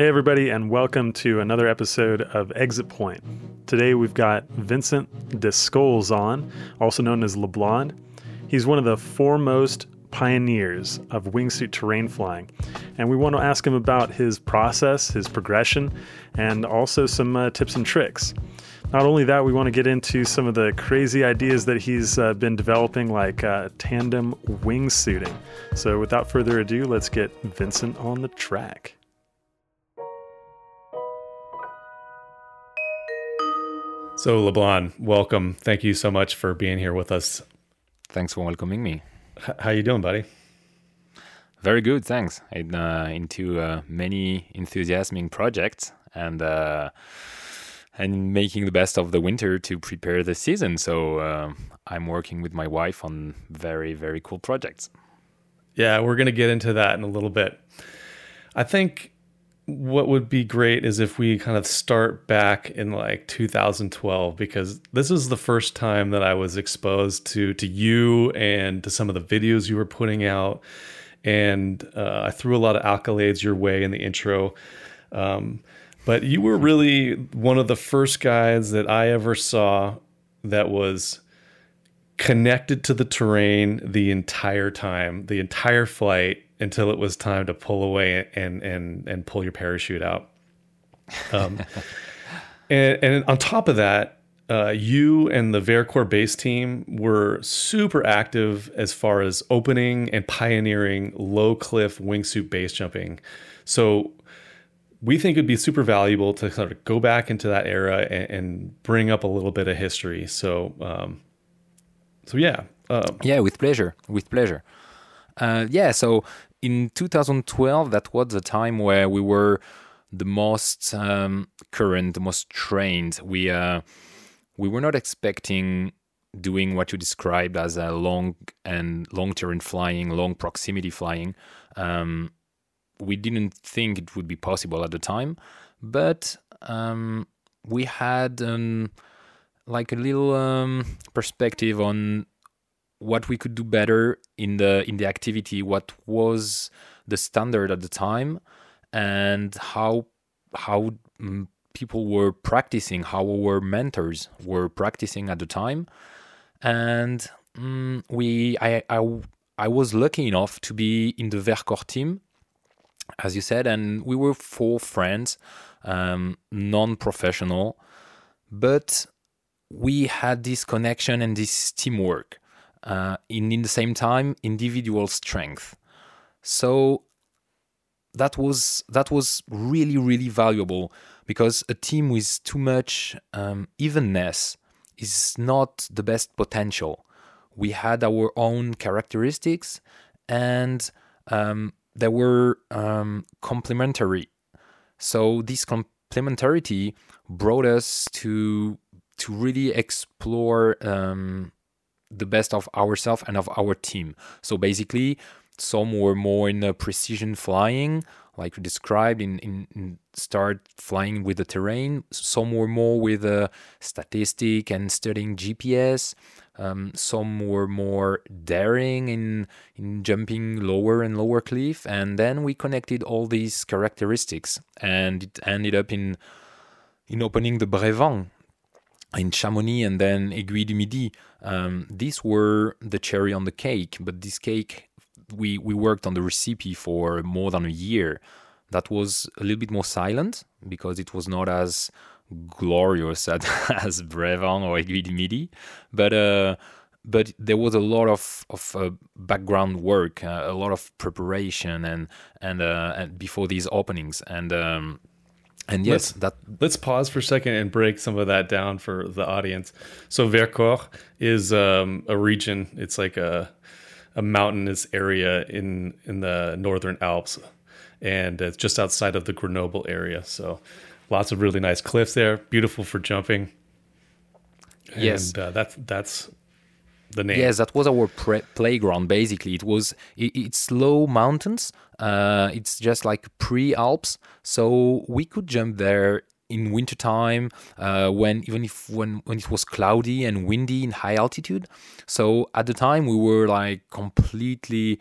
Hey, everybody, and welcome to another episode of Exit Point. Today we've got Vincent Descols on, also known as LeBlond. He's one of the foremost pioneers of wingsuit terrain flying, and we want to ask him about his process, his progression, and also some uh, tips and tricks. Not only that, we want to get into some of the crazy ideas that he's uh, been developing, like uh, tandem wingsuiting. So, without further ado, let's get Vincent on the track. So, LeBlond, welcome. Thank you so much for being here with us. Thanks for welcoming me. H- how you doing, buddy? Very good, thanks. I'm uh, into uh, many enthusiastic projects and uh, and making the best of the winter to prepare the season. So uh, I'm working with my wife on very very cool projects. Yeah, we're gonna get into that in a little bit. I think what would be great is if we kind of start back in like 2012 because this is the first time that I was exposed to to you and to some of the videos you were putting out. And uh, I threw a lot of accolades your way in the intro. Um, but you were really one of the first guys that I ever saw that was connected to the terrain the entire time the entire flight until it was time to pull away and and and pull your parachute out. Um, and, and on top of that, uh, you and the Vercors base team were super active as far as opening and pioneering low cliff wingsuit base jumping. So we think it'd be super valuable to sort of go back into that era and, and bring up a little bit of history. So, um, so yeah, uh, yeah, with pleasure, with pleasure. Uh, yeah, so in 2012, that was the time where we were the most um, current, the most trained. We uh, we were not expecting doing what you described as a long and long terrain flying, long proximity flying. Um, we didn't think it would be possible at the time, but um, we had um, like a little um, perspective on what we could do better in the in the activity, what was the standard at the time, and how how mm, people were practicing, how our mentors were practicing at the time, and um, we I, I I was lucky enough to be in the Vercors team, as you said, and we were four friends, um, non-professional, but we had this connection and this teamwork uh, in the same time individual strength. So that was that was really really valuable because a team with too much um, evenness is not the best potential. We had our own characteristics, and um, they were um, complementary. So this complementarity brought us to to really explore um, the best of ourselves and of our team. So basically, some were more in the precision flying, like we described, in, in, in, start flying with the terrain. Some were more with a statistic and studying GPS. Um, some were more daring in in jumping lower and lower cliff. And then we connected all these characteristics, and it ended up in in opening the Brévent, in Chamonix and then Aiguille du Midi. Um, these were the cherry on the cake, but this cake, we, we worked on the recipe for more than a year. That was a little bit more silent because it was not as glorious as, as or Aiguille du Midi, but uh, but there was a lot of of uh, background work, uh, a lot of preparation, and and, uh, and before these openings, and um, and yes, let's, that let's pause for a second and break some of that down for the audience. So Vercors is um, a region. It's like a a mountainous area in in the northern Alps, and it's just outside of the Grenoble area. So lots of really nice cliffs there, beautiful for jumping. Yes, and, uh, that's that's the name. Yes, that was our pre- playground. Basically, it was it, it's low mountains. Uh, it's just like pre-Alps, so we could jump there in wintertime uh, when even if when when it was cloudy and windy in high altitude. So at the time we were like completely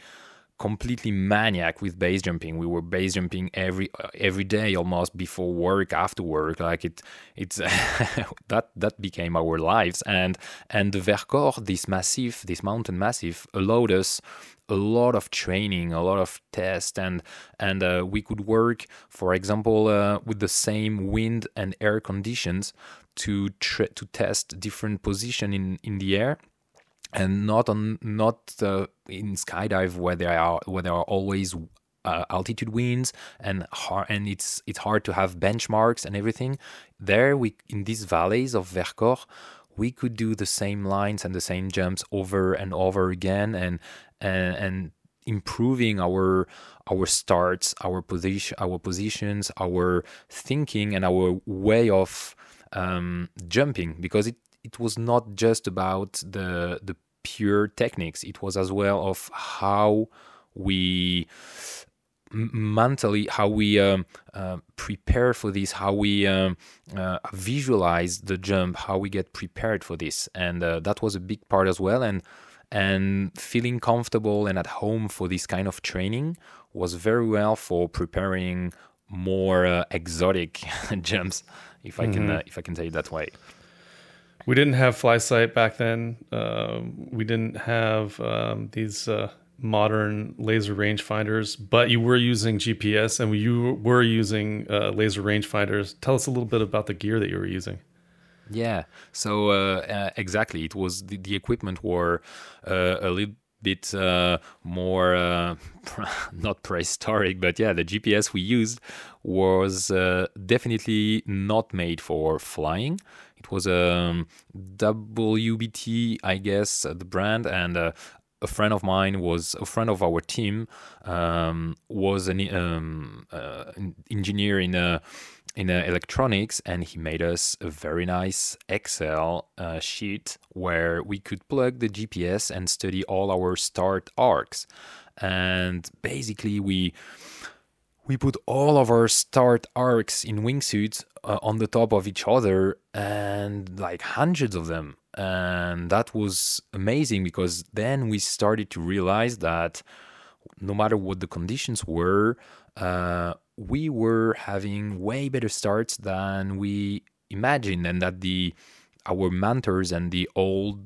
completely maniac with base jumping. We were base jumping every every day almost before work, after work. Like it, it's that that became our lives. And and the Vercors, this massive, this mountain massive, allowed us a lot of training, a lot of tests, and and uh, we could work, for example, uh, with the same wind and air conditions to tra- to test different position in in the air and not on not uh, in skydive where there are where there are always uh, altitude winds and and it's it's hard to have benchmarks and everything. There we in these valleys of Vercors, we could do the same lines and the same jumps over and over again and and, and improving our our starts, our position, our positions, our thinking, and our way of um, jumping because it it was not just about the the pure techniques. It was as well of how we mentally how we um, uh, prepare for this how we um, uh, visualize the jump how we get prepared for this and uh, that was a big part as well and and feeling comfortable and at home for this kind of training was very well for preparing more uh, exotic jumps if i mm-hmm. can uh, if i can say it that way we didn't have FlySight back then. Um, we didn't have um, these uh, modern laser rangefinders, but you were using GPS and you were using uh, laser rangefinders. Tell us a little bit about the gear that you were using. Yeah, so uh, uh exactly, it was the, the equipment were uh, a little bit uh, more uh, not prehistoric, but yeah, the GPS we used was uh, definitely not made for flying. Was a um, WBT, I guess, uh, the brand, and uh, a friend of mine was a friend of our team um, was an, um, uh, engineer in a in uh, electronics and he made us a very nice excel uh, sheet where we could plug the gps and study all our start arcs. And basically we we put all of our start arcs in wingsuits uh, on the top of each other and like hundreds of them. And that was amazing because then we started to realize that no matter what the conditions were uh, we were having way better starts than we imagined and that the our mentors and the old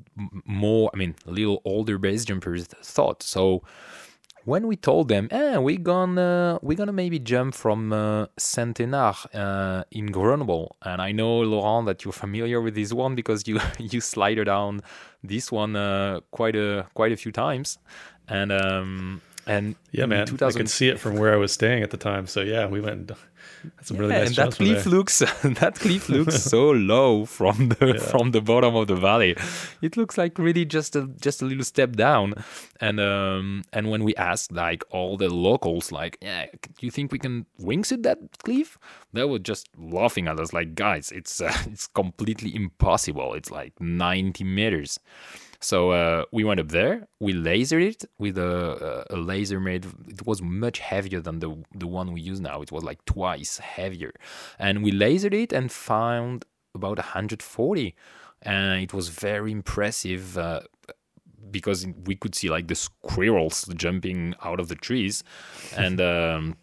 more i mean little older base jumpers thought. So when we told them, eh, we're gonna we're gonna maybe jump from uh, Saint-Eynard uh, in Grenoble, and I know Laurent that you're familiar with this one because you you slided down this one uh, quite a quite a few times, and um, and yeah, man, 2000... I could see it from where I was staying at the time. So yeah, we went. That's some really yeah, nice and that cliff looks that cliff looks so low from the yeah. from the bottom of the valley. It looks like really just a just a little step down. And um and when we asked like all the locals, like, yeah, do you think we can wingsuit that cliff? They were just laughing at us, like, guys, it's uh, it's completely impossible. It's like ninety meters. So uh, we went up there. We lasered it with a, a, laser made. It was much heavier than the the one we use now. It was like twice heavier, and we lasered it and found about 140, and it was very impressive. Uh, because we could see like the squirrels jumping out of the trees, and um,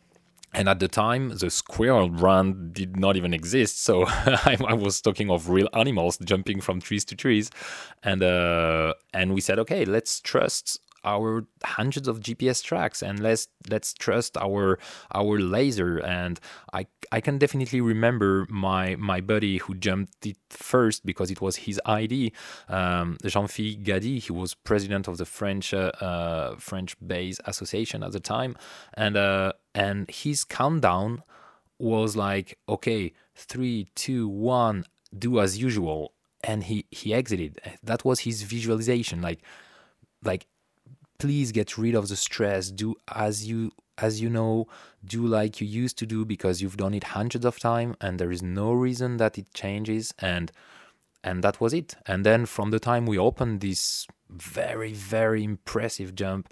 and at the time, the squirrel run did not even exist. So I, I, was talking of real animals jumping from trees to trees, and uh, and we said, okay, let's trust our hundreds of GPS tracks and let's let's trust our our laser. And I I can definitely remember my my buddy who jumped it first because it was his ID um, Jean-Philippe Gadi. He was president of the French uh, uh, French Base Association at the time. And uh, and his countdown was like okay three two one do as usual. And he he exited. That was his visualization. Like like please get rid of the stress do as you as you know do like you used to do because you've done it hundreds of times and there is no reason that it changes and and that was it and then from the time we opened this very very impressive jump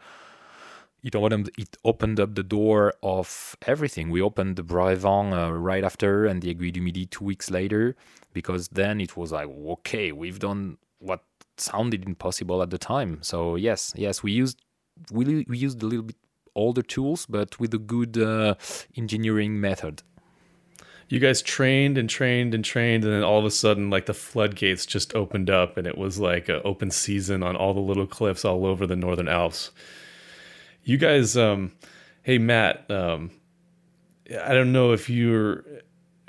it opened, it opened up the door of everything. We opened the Brévent uh, right after and the Aiguille du Midi two weeks later because then it was like, okay, we've done what sounded impossible at the time. So yes, yes, we used we, we used a little bit older tools, but with a good uh, engineering method. You guys trained and trained and trained, and then all of a sudden, like the floodgates just opened up, and it was like an open season on all the little cliffs all over the Northern Alps. You guys, um, hey Matt, um, I don't know if you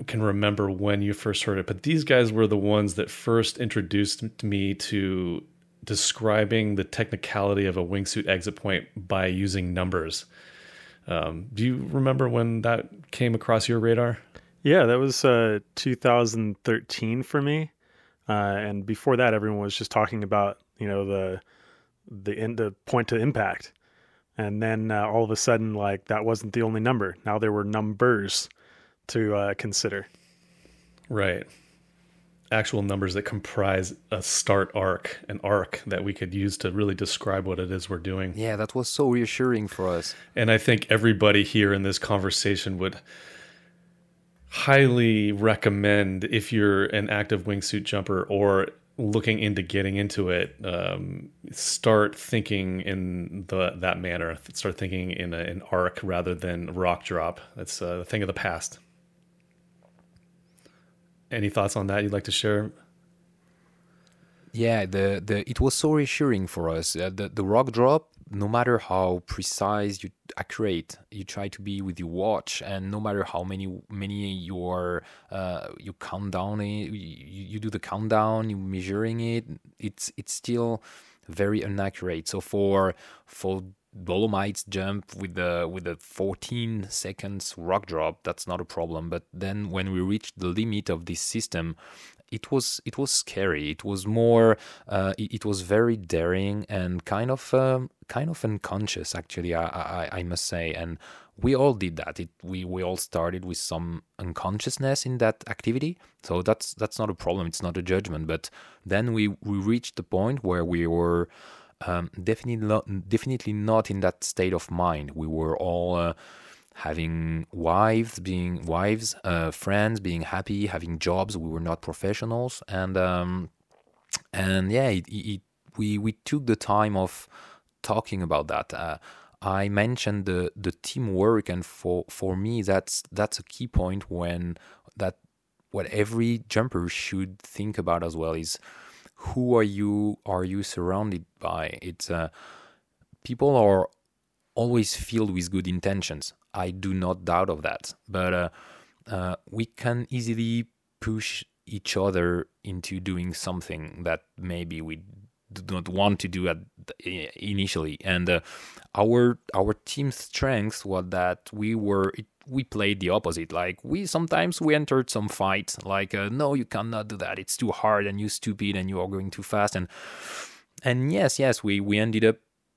can remember when you first heard it, but these guys were the ones that first introduced me to describing the technicality of a wingsuit exit point by using numbers. Um, do you remember when that came across your radar? Yeah, that was uh, 2013 for me. Uh, and before that, everyone was just talking about you know the the end the point to impact, and then uh, all of a sudden, like that wasn't the only number. Now there were numbers to uh, consider. Right. Actual numbers that comprise a start arc, an arc that we could use to really describe what it is we're doing. Yeah, that was so reassuring for us. And I think everybody here in this conversation would highly recommend if you're an active wingsuit jumper or looking into getting into it, um, start thinking in the that manner. Start thinking in a, an arc rather than rock drop. That's a thing of the past. Any thoughts on that you'd like to share? Yeah, the, the it was so reassuring for us. Uh, the the rock drop, no matter how precise you accurate you try to be with your watch, and no matter how many many you are uh, you count down it, you, you do the countdown, you measuring it, it's it's still very inaccurate. So for for Dolomites jump with the with the 14 seconds rock drop, that's not a problem. But then when we reached the limit of this system, it was it was scary. It was more. Uh, it, it, was very daring and kind of um, kind of unconscious. Actually, I, I, I must say, and we all did that. It we we all started with some unconsciousness in that activity. So that's that's not a problem. It's not a judgment. But then we we reached the point where we were. Um, definitely not, definitely not in that state of mind. We were all uh, having wives, being wives, uh, friends, being happy, having jobs. We were not professionals, and um, and yeah, it, it, we we took the time of talking about that. Uh, I mentioned the the teamwork, and for for me, that's that's a key point when that what every jumper should think about as well is who are you are you surrounded by? It's uh, people are always filled with good intentions. I do not doubt of that. But uh, uh, we can easily push each other into doing something that maybe we do not want to do at initially. And uh, our our team strength was that we were it, we played the opposite. Like we sometimes we entered some fight. Like uh, no, you cannot do that. It's too hard, and you stupid, and you are going too fast. And and yes, yes, we we ended up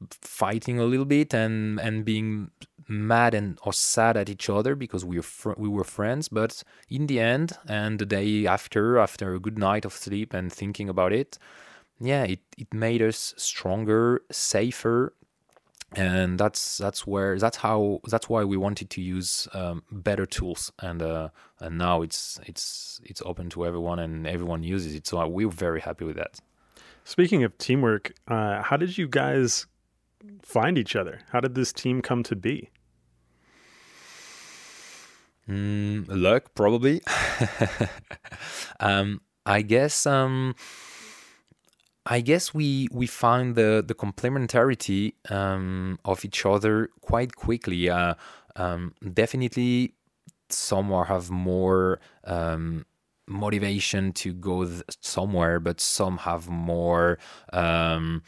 fighting a little bit and and being mad and or sad at each other because we were fr- we were friends but in the end and the day after after a good night of sleep and thinking about it yeah it, it made us stronger safer and that's that's where that's how that's why we wanted to use um, better tools and uh, and now it's it's it's open to everyone and everyone uses it so we're very happy with that speaking of teamwork uh, how did you guys find each other how did this team come to be Mm, luck, probably. um, I guess. Um, I guess we we find the the complementarity um, of each other quite quickly. Uh, um, definitely, some have more um, motivation to go th- somewhere, but some have more um,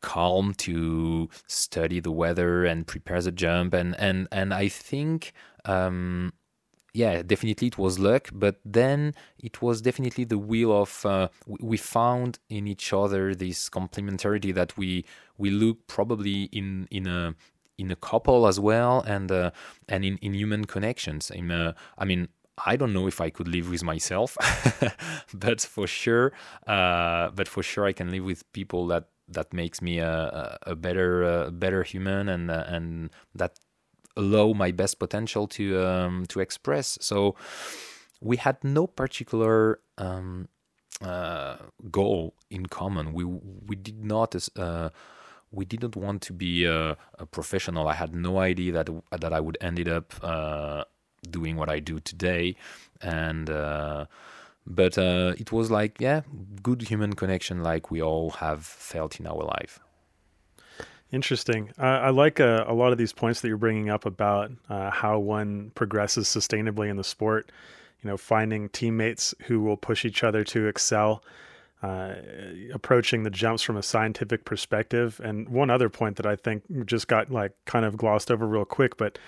calm to study the weather and prepare the jump. And and and I think um, yeah, definitely it was luck, but then it was definitely the wheel of uh, we found in each other this complementarity that we we look probably in in a in a couple as well and uh, and in, in human connections. In, uh, I mean, I don't know if I could live with myself, but for sure, uh, but for sure I can live with people that that makes me a, a better a better human and uh, and that allow my best potential to um, to express. So we had no particular um, uh, goal in common. We we did not uh, we didn't want to be a, a, professional. I had no idea that that I would ended up uh, doing what I do today, and uh, but uh, it was like yeah, good human connection, like we all have felt in our life. Interesting. Uh, I like uh, a lot of these points that you're bringing up about uh, how one progresses sustainably in the sport. You know, finding teammates who will push each other to excel uh, approaching the jumps from a scientific perspective. And one other point that I think just got like kind of glossed over real quick, but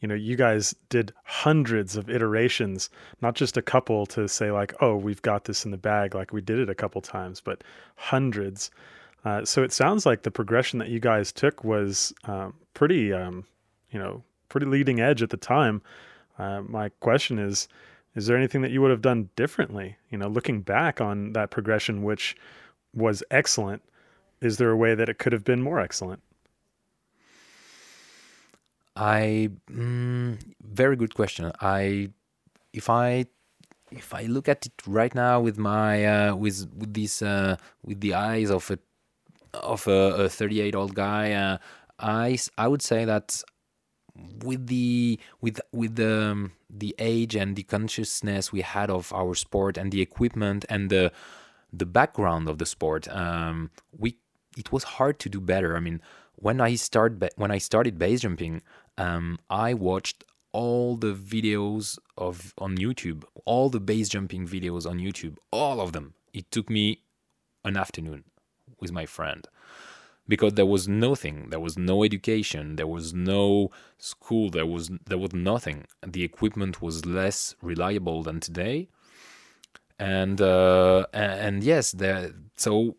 you know, you guys did hundreds of iterations, not just a couple to say like, oh, we've got this in the bag, like we did it a couple times, but hundreds. Uh, so it sounds like the progression that you guys took was um, pretty, um, you know, pretty leading edge at the time. Uh, my question is, is there anything that you would have done differently? You know, looking back on that progression, which was excellent, is there a way that it could have been more excellent? I mm, very good question. I if I if I look at it right now with my uh, with with this uh, with the eyes of a of a, a 38 old guy, uh, I I would say that with the with with the um, the age and the consciousness we had of our sport and the equipment and the the background of the sport, um, we it was hard to do better. I mean, when I start when I started base jumping, um, I watched all the videos of on YouTube, all the base jumping videos on YouTube, all of them. It took me an afternoon with my friend. Because there was nothing there was no education there was no school there was there was nothing. The equipment was less reliable than today. And uh, and yes there so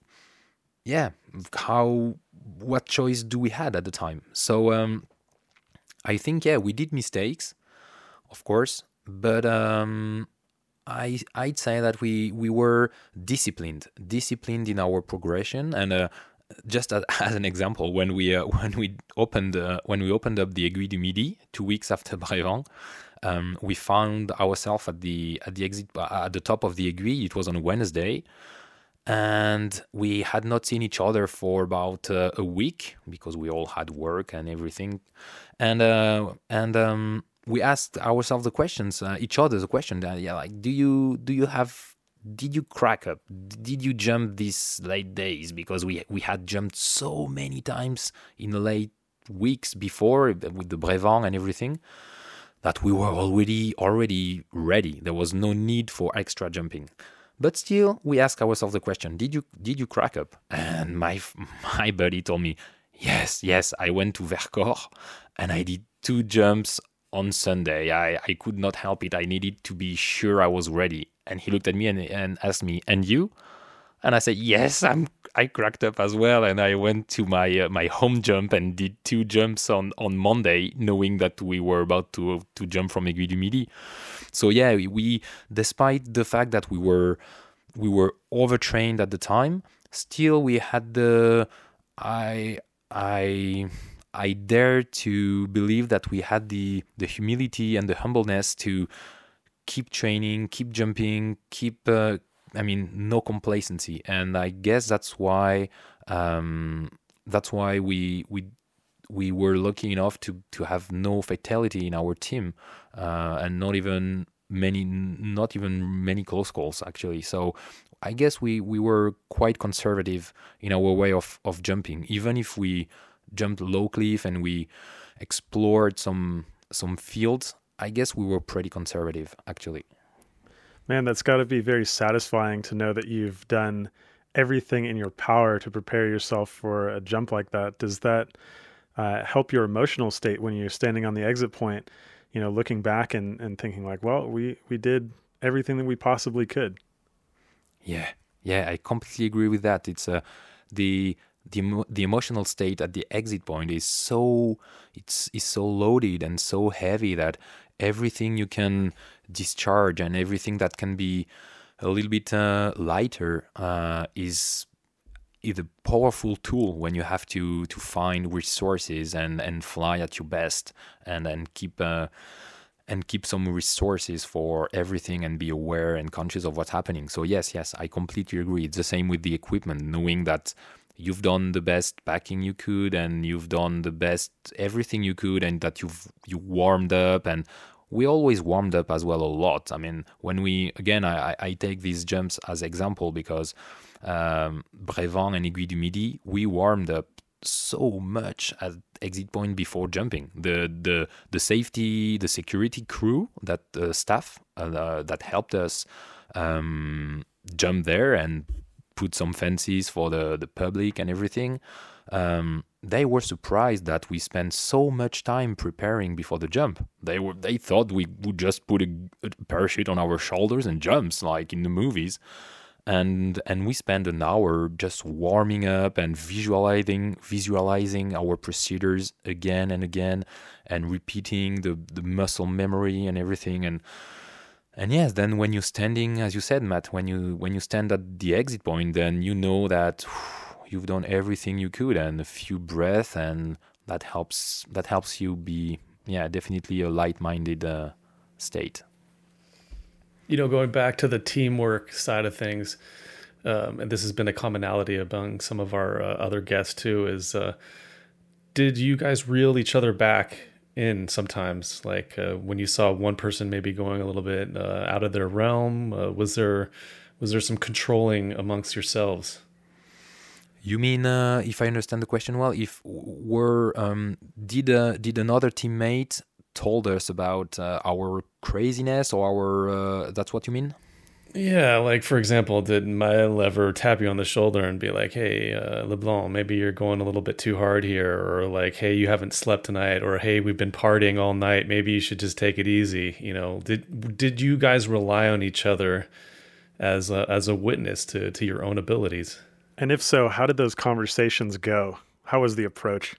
yeah how what choice do we had at the time? So um, i think yeah we did mistakes of course but um, I I'd say that we we were disciplined, disciplined in our progression, and uh, just as, as, an example, when we uh, when we opened uh, when we opened up the Aiguille du Midi two weeks after Brévent, um, we found ourselves at the at the exit uh, at the top of the Aiguille. It was on Wednesday, and we had not seen each other for about uh, a week because we all had work and everything, and uh, and um, we asked ourselves the questions, uh, each other the question. yeah, like, do you do you have did you crack up? Did you jump these late days? Because we we had jumped so many times in the late weeks before with the Brévent and everything that we were already already ready. There was no need for extra jumping. But still, we ask ourselves the question: Did you did you crack up? And my my buddy told me, yes, yes. I went to Vercors and I did two jumps on Sunday. I, I could not help it. I needed to be sure I was ready. And he looked at me and, and asked me, "And you?" And I said, "Yes, I'm. I cracked up as well." And I went to my uh, my home jump and did two jumps on on Monday, knowing that we were about to to jump from Aiguille du Midi. So yeah, we despite the fact that we were we were overtrained at the time, still we had the I I I dare to believe that we had the the humility and the humbleness to keep training, keep jumping, keep. Uh, I mean, no complacency, and I guess that's why um, that's why we we we were lucky enough to to have no fatality in our team, uh, and not even many not even many close calls actually. So I guess we we were quite conservative in our way of of jumping, even if we jumped low cliff and we explored some some fields, I guess we were pretty conservative actually. Man, that's got to be very satisfying to know that you've done everything in your power to prepare yourself for a jump like that. Does that uh, help your emotional state when you're standing on the exit point? You know, looking back and, and thinking like, well, we we did everything that we possibly could. Yeah, yeah, I completely agree with that. It's uh, the the the emotional state at the exit point is so it's is so loaded and so heavy that everything you can discharge and everything that can be a little bit uh, lighter uh, is is a powerful tool when you have to to find resources and and fly at your best and and keep uh, and keep some resources for everything and be aware and conscious of what's happening. So yes, yes, I completely agree. It's the same with the equipment, knowing that you've done the best packing you could and you've done the best everything you could and that you've you warmed up and we always warmed up as well a lot i mean when we again i, I take these jumps as example because um, Brévent and Aiguille du Midi, we warmed up so much at exit point before jumping. The the the safety, the security crew, that uh, staff uh, that helped us um, jump there and put some fences for the the public and everything. Um, they were surprised that we spent so much time preparing before the jump. They were they thought we would just put a, a parachute on our shoulders and jumps like in the movies and and we spent an hour just warming up and visualizing visualizing our procedures again and again and repeating the the muscle memory and everything and and yes then when you're standing as you said matt when you when you stand at the exit point then you know that whew, you've done everything you could and a few breaths and that helps that helps you be yeah definitely a light-minded uh, state. You know, going back to the teamwork side of things, um, and this has been a commonality among some of our uh, other guests too, is uh, did you guys reel each other back in sometimes? Like uh, when you saw one person maybe going a little bit uh, out of their realm, uh, was there was there some controlling amongst yourselves? You mean, uh, if I understand the question well, if were um, did did another teammate told us about uh, our craziness or our uh, that's what you mean yeah like for example did my lever tap you on the shoulder and be like hey uh, LeBlond maybe you're going a little bit too hard here or like hey you haven't slept tonight or hey we've been partying all night maybe you should just take it easy you know? Did did you guys rely on each other as a, as a witness to to your own abilities? And if so how did those conversations go? How was the approach?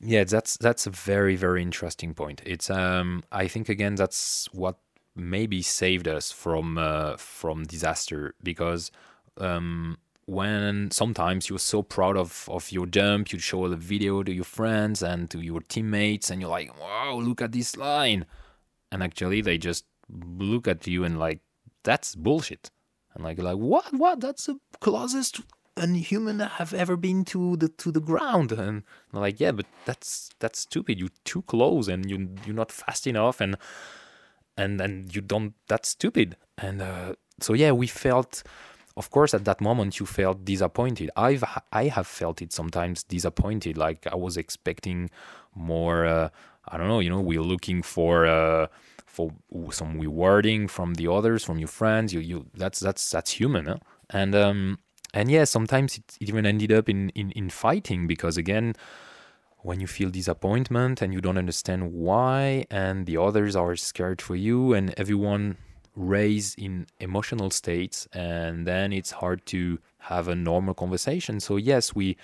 Yeah, that's that's a very very interesting point. It's um I think again that's what maybe saved us from uh, from disaster because um when sometimes you're so proud of, of your jump, you show the video to your friends and to your teammates, and you're like, wow, look at this line. And actually, they just look at you and like, that's bullshit. And like, like what? What? That's the closest any human have ever been to the to the ground and like yeah but that's that's stupid you're too close and you you're not fast enough and and and you don't that's stupid and uh, so yeah we felt of course at that moment you felt disappointed i've i have felt it sometimes disappointed like i was expecting more uh, i don't know you know we're looking for uh, for some rewarding from the others from your friends you you that's that's that's human huh? and um and yeah, sometimes it, it even ended up in, in, in fighting because again, when you feel disappointment and you don't understand why, and the others are scared for you, and everyone raised in emotional states, and then it's hard to have a normal conversation. So yes, we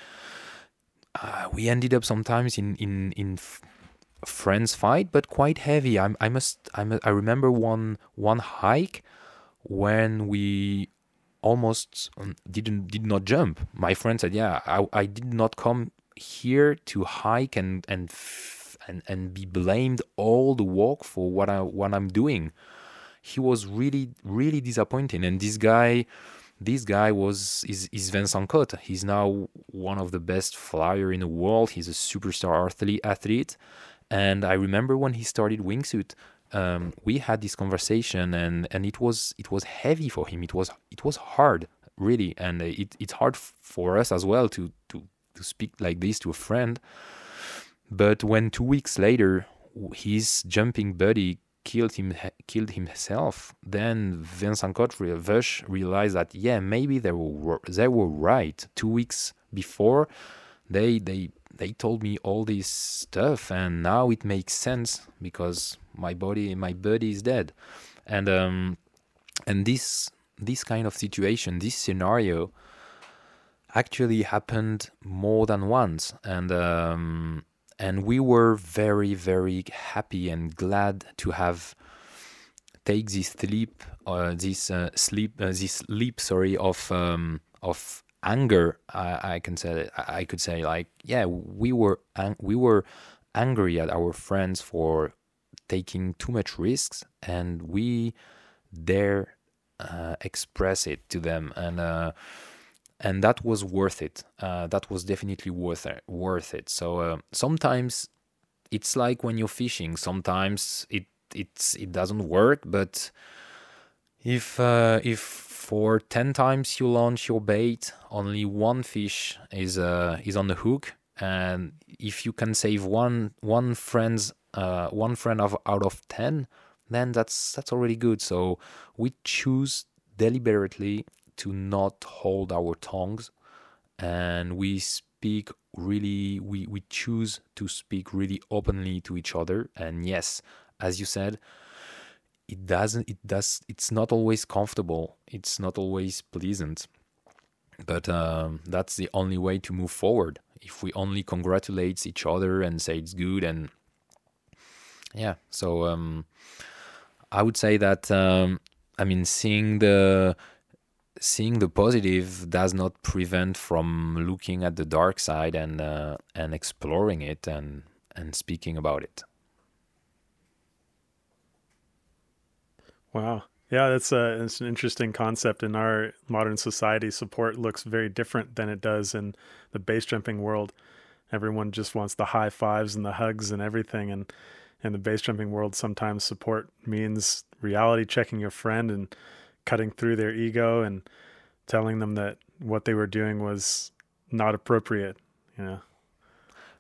uh, we ended up sometimes in in in f- friends fight, but quite heavy. I I must I I remember one one hike when we almost um, didn't did not jump. My friend said, "Yeah, I, I did not come here to hike and and and and be blamed all the walk for what I what I'm doing." He was really really disappointing, and this guy. This guy was is, is Vincent Cotte. He's now one of the best flyer in the world. He's a superstar athlete, athlete. And I remember when he started wingsuit, um, we had this conversation and and it was it was heavy for him it was it was hard really and it, it's hard for us as well to to speak like this to a friend. But when two weeks later his jumping buddy killed him killed himself then Vincent Cotre Vush realized that yeah maybe they were they were right. Two weeks before they they they told me all this stuff and now it makes sense because my body my body is dead. And um and this this kind of situation this scenario actually happened more than once and um and we were very very happy and glad to have take this sleep uh, this uh, sleep uh, this leap sorry of um of anger I, I can say I could say like yeah we were we were angry at our friends for taking too much risks and we dare uh, express it to them. And uh, and that was worth it. Uh, that was definitely worth it. Worth it. So uh, sometimes it's like when you're fishing. Sometimes it it's it doesn't work, but if uh, if for ten times you launch your bait, only one fish is uh, is on the hook, and if you can save one one friend's uh, one friend of out of ten, then that's that's already good. So we choose deliberately to not hold our tongues, and we speak really. We we choose to speak really openly to each other. And yes, as you said, it doesn't. It does. It's not always comfortable. It's not always pleasant. But um, that's the only way to move forward. If we only congratulate each other and say it's good and yeah, so um, I would say that um, I mean seeing the seeing the positive does not prevent from looking at the dark side and uh, and exploring it and and speaking about it. Wow. Yeah, that's a it's an interesting concept in our modern society. Support looks very different than it does in the base jumping world. Everyone just wants the high fives and the hugs and everything, and in the base jumping world, sometimes support means reality checking your friend and cutting through their ego and telling them that what they were doing was not appropriate. You know.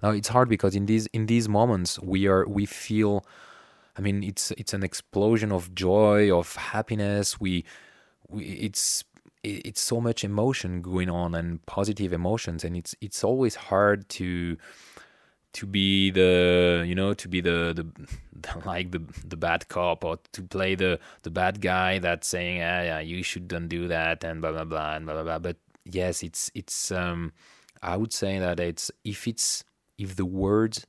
Now it's hard because in these in these moments we are we feel I mean it's it's an explosion of joy, of happiness. We, we it's it's so much emotion going on and positive emotions and it's it's always hard to to be the you know to be the, the, like the the bad cop or to play the the bad guy that's saying ah, yeah you should don't do that and blah blah blah and blah blah blah. But yes it's it's um i would say that it's if it's if the words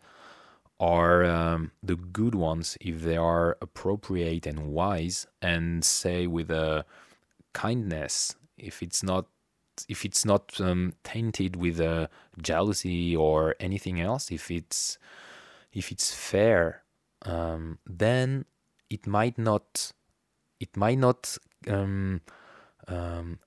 are um, the good ones if they are appropriate and wise and say with a kindness if it's not if it's not um, tainted with uh, jealousy or anything else, if it's if it's fair, um, then it might not it might not um, um,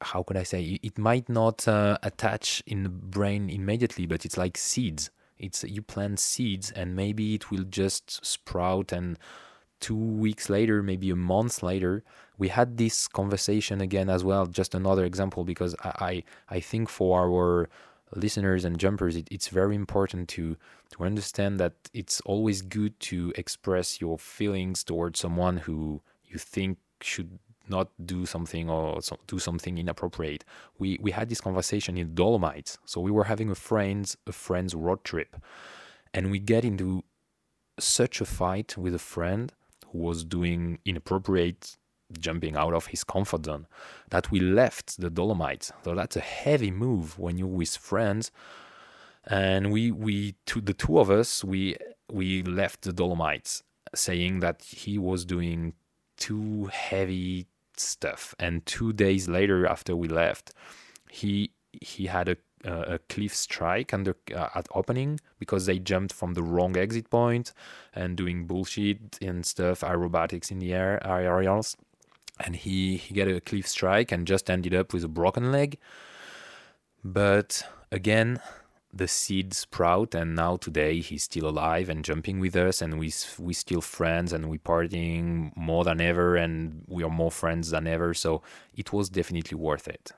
how could I say it might not uh, attach in the brain immediately, but it's like seeds. It's you plant seeds and maybe it will just sprout and two weeks later, maybe a month later, we had this conversation again as well. Just another example because I I, I think for our listeners and jumpers, it, it's very important to to understand that it's always good to express your feelings towards someone who you think should not do something or do something inappropriate. We we had this conversation in Dolomites. So we were having a friends a friend's road trip, and we get into such a fight with a friend who was doing inappropriate jumping out of his comfort zone that we left the Dolomites. So that's a heavy move when you're with friends. And we we to the two of us we we left the Dolomites saying that he was doing too heavy stuff. And two days later after we left, he he had a a cliff strike under uh, at opening because they jumped from the wrong exit point and doing bullshit and stuff aerobatics in the air aerials and he he got a cliff strike and just ended up with a broken leg but again the seed sprout and now today he's still alive and jumping with us and we we still friends and we partying more than ever and we are more friends than ever so it was definitely worth it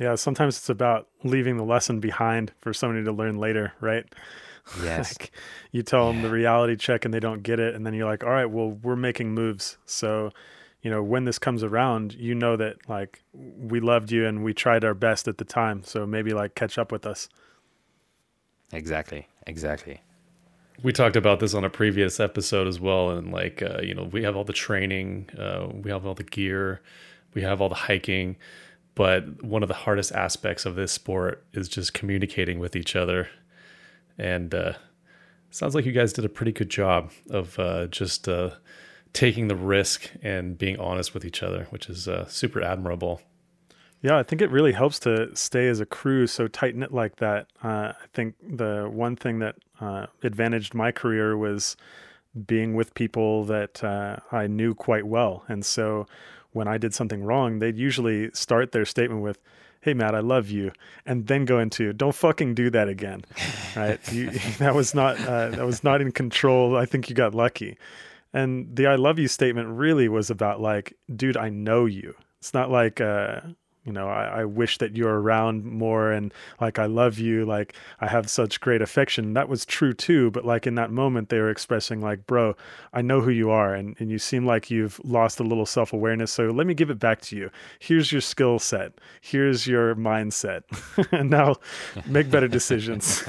yeah, sometimes it's about leaving the lesson behind for somebody to learn later, right? Yes. like you tell yeah. them the reality check and they don't get it, and then you're like, all right, well, we're making moves. So, you know, when this comes around, you know that like we loved you and we tried our best at the time. So maybe like catch up with us. Exactly. Exactly. We talked about this on a previous episode as well, and like uh, you know, we have all the training, uh, we have all the gear, we have all the hiking but one of the hardest aspects of this sport is just communicating with each other and uh, sounds like you guys did a pretty good job of uh, just uh, taking the risk and being honest with each other which is uh, super admirable yeah i think it really helps to stay as a crew so tight knit like that uh, i think the one thing that uh, advantaged my career was being with people that i knew quite well and so when I did something wrong, they'd usually start their statement with, "Hey, Matt, I love you," and then go into "Don't fucking do that again." Right? you, that was not uh, that was not in control. I think you got lucky. And the "I love you" statement really was about like, "Dude, I know you." It's not like uh, you know I, I, wish that you're around more and like i love you like i have such great affection. That was true too but like in that moment they were expressing like bro i know who you are and, and you seem like you've lost a little self-awareness so let me give it back to you. Here's your skill set. Here's your mindset. And now make better decisions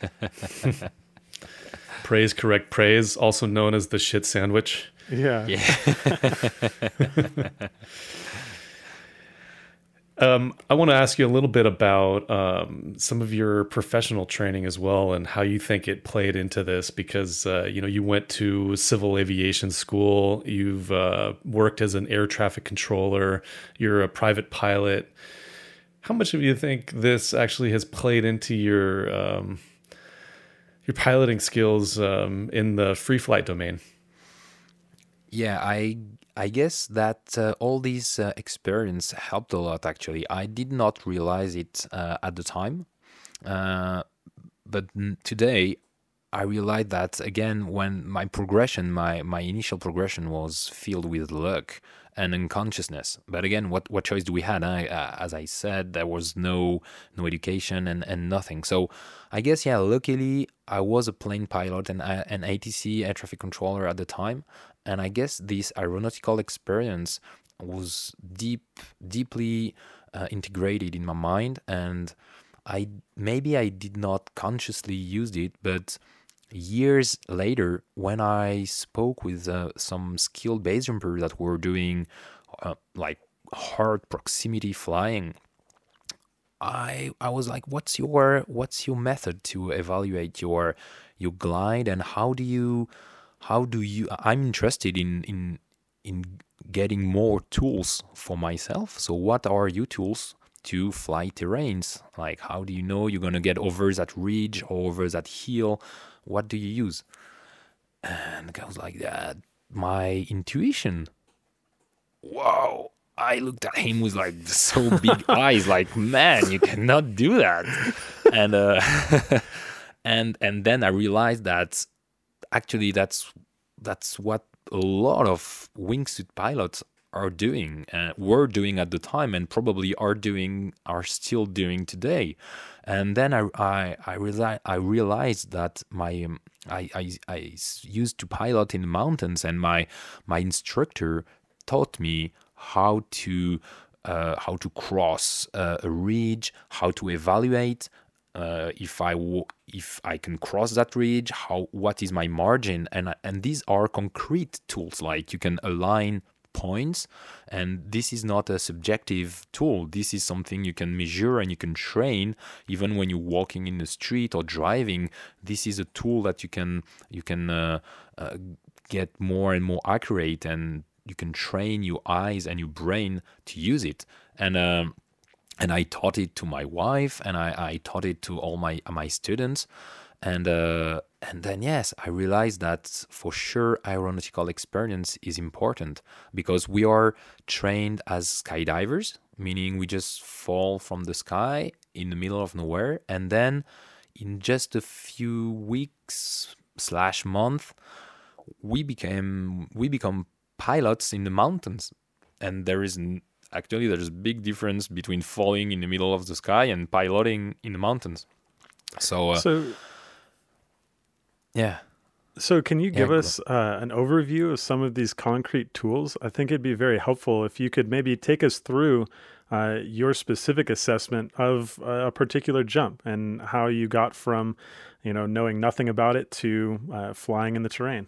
praise correct praise also known as the shit sandwich yeah yeah Um, I want to ask you a little bit about um, some of your professional training as well, and how you think it played into this. Because uh, you know you went to civil aviation school, you've uh, worked as an air traffic controller, you're a private pilot. How much of you think this actually has played into your um, your piloting skills um, in the free flight domain? Yeah, I I guess that uh, all these uh, experience helped a lot. Actually, I did not realize it uh, at the time, uh, but today I realized that again when my progression, my my initial progression was filled with luck and unconsciousness. But again, what what choice do we had? I, uh, as I said, there was no no education and and nothing. So I guess yeah, luckily I was a plane pilot and uh, an ATC air traffic controller at the time, and I guess this aeronautical experience was deep, deeply uh, integrated in my mind, and I maybe I did not consciously use it, but years later, when I spoke with uh, some skilled base jumpers that were doing uh, like hard proximity flying, I I was like, what's your what's your method to evaluate your your glide? And how do you how do you i'm interested in in in getting more tools for myself. So what are your tools to fly terrains? Like how do you know you're going to get over that ridge or over that hill what do you use? And was like that my intuition. Wow. I looked at him with like so big eyes like man you cannot do that. And uh and and then i realized that actually that's that's what a lot of wingsuit pilots are doing uh, were doing at the time and probably are doing are still doing today. And then i i i, reali- I realized that my um, I, I i used to pilot in the mountains and my my instructor taught me how to uh, how to cross uh, a ridge how to evaluate uh, if I w- if I can cross that ridge, how what is my margin, and and these are concrete tools like you can align points, and this is not a subjective tool. This is something you can measure and you can train even when you're walking in the street or driving. This is a tool that you can you can uh, uh, get more and more accurate, and you can train your eyes and your brain to use it, and. Um, and I taught it to my wife and I, I taught it to all my my students and uh, and then yes I realized that for sure aeronautical experience is important because we are trained as skydivers meaning we just fall from the sky in the middle of nowhere and then in just a few weeks slash month we became we become pilots in the mountains and there is actually there's a big difference between falling in the middle of the sky and piloting in the mountains. So, uh, so yeah. So, can you give yeah, us uh, an overview of some of these concrete tools? I think it'd be very helpful if you could maybe take us through uh, your specific assessment of a particular jump and how you got from, you know, knowing nothing about it to uh, flying in the terrain.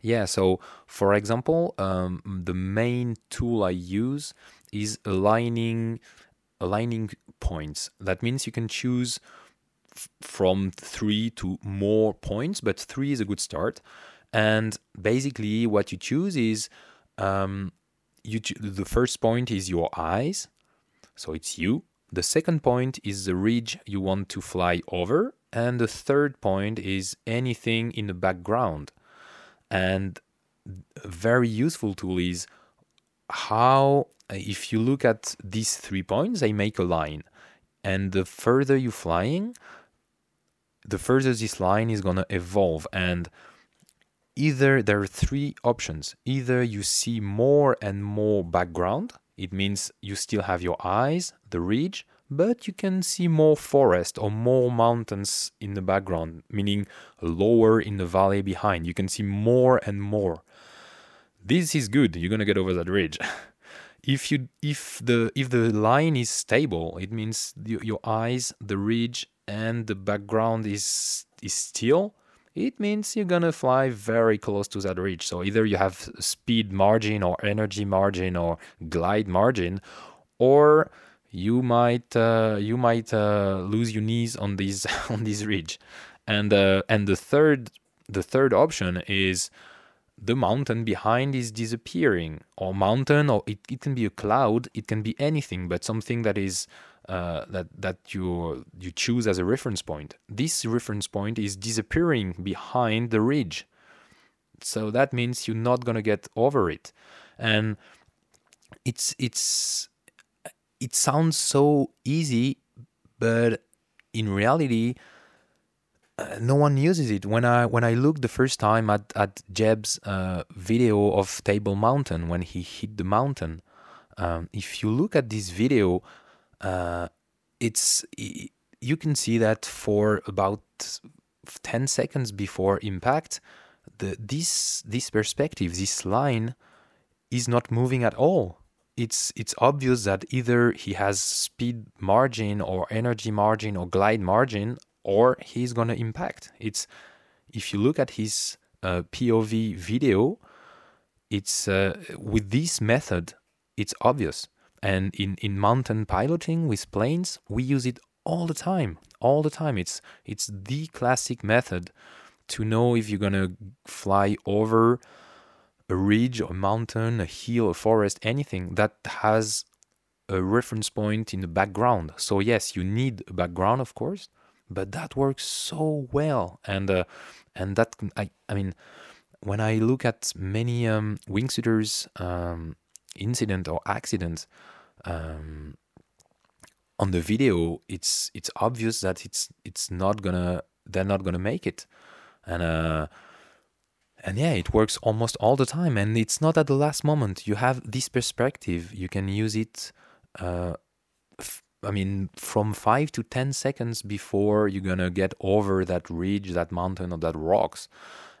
Yeah, so for example, um, the main tool I use is aligning aligning points. That means you can choose from three to more points, but three is a good start. And basically, what you choose is um, you ch- the first point is your eyes, so it's you. The second point is the ridge you want to fly over, and the third point is anything in the background. And a very useful tool is how if you look at these three points, they make a line. And the further you're flying, the further this line is going to evolve. And either there are three options either you see more and more background, it means you still have your eyes, the ridge, but you can see more forest or more mountains in the background, meaning lower in the valley behind. You can see more and more. This is good. You're gonna get over that ridge. if you if the if the line is stable, it means your eyes, the ridge, and the background is is still. It means you're gonna fly very close to that ridge. So either you have speed margin or energy margin or glide margin, or you might uh, you might uh, lose your knees on these on this ridge, and uh, and the third the third option is the mountain behind is disappearing or mountain or it, it can be a cloud it can be anything but something that is uh, that that you you choose as a reference point. This reference point is disappearing behind the ridge. So that means you're not going to get over it. And it's it's it sounds so easy, but in reality, no one uses it. When I when I looked the first time at at Jeb's uh, video of Table Mountain when he hit the mountain, um, if you look at this video, uh, it's you can see that for about ten seconds before impact, the this this perspective, this line, is not moving at all it's it's obvious that either he has speed margin or energy margin or glide margin or he's going to impact. It's if you look at his uh, pov video it's uh, with this method it's obvious. And in in mountain piloting with planes we use it all the time all the time. It's it's the classic method to know if you're to fly over a ridge, a mountain, a hill, a forest, anything that has a reference point in the background. So yes, you need a background, of course, but that works so well, and uh, and that I I mean, when I look at many um, wingsuiters um, incident or accidents um, on the video, it's it's obvious that it's it's not gonna they're not gonna make it, and uh, and yeah it works almost all the time. And it's not at the last moment. You have this perspective. You can use it uh, i mean from five to ten seconds before you're gonna get over that ridge that mountain or that rocks.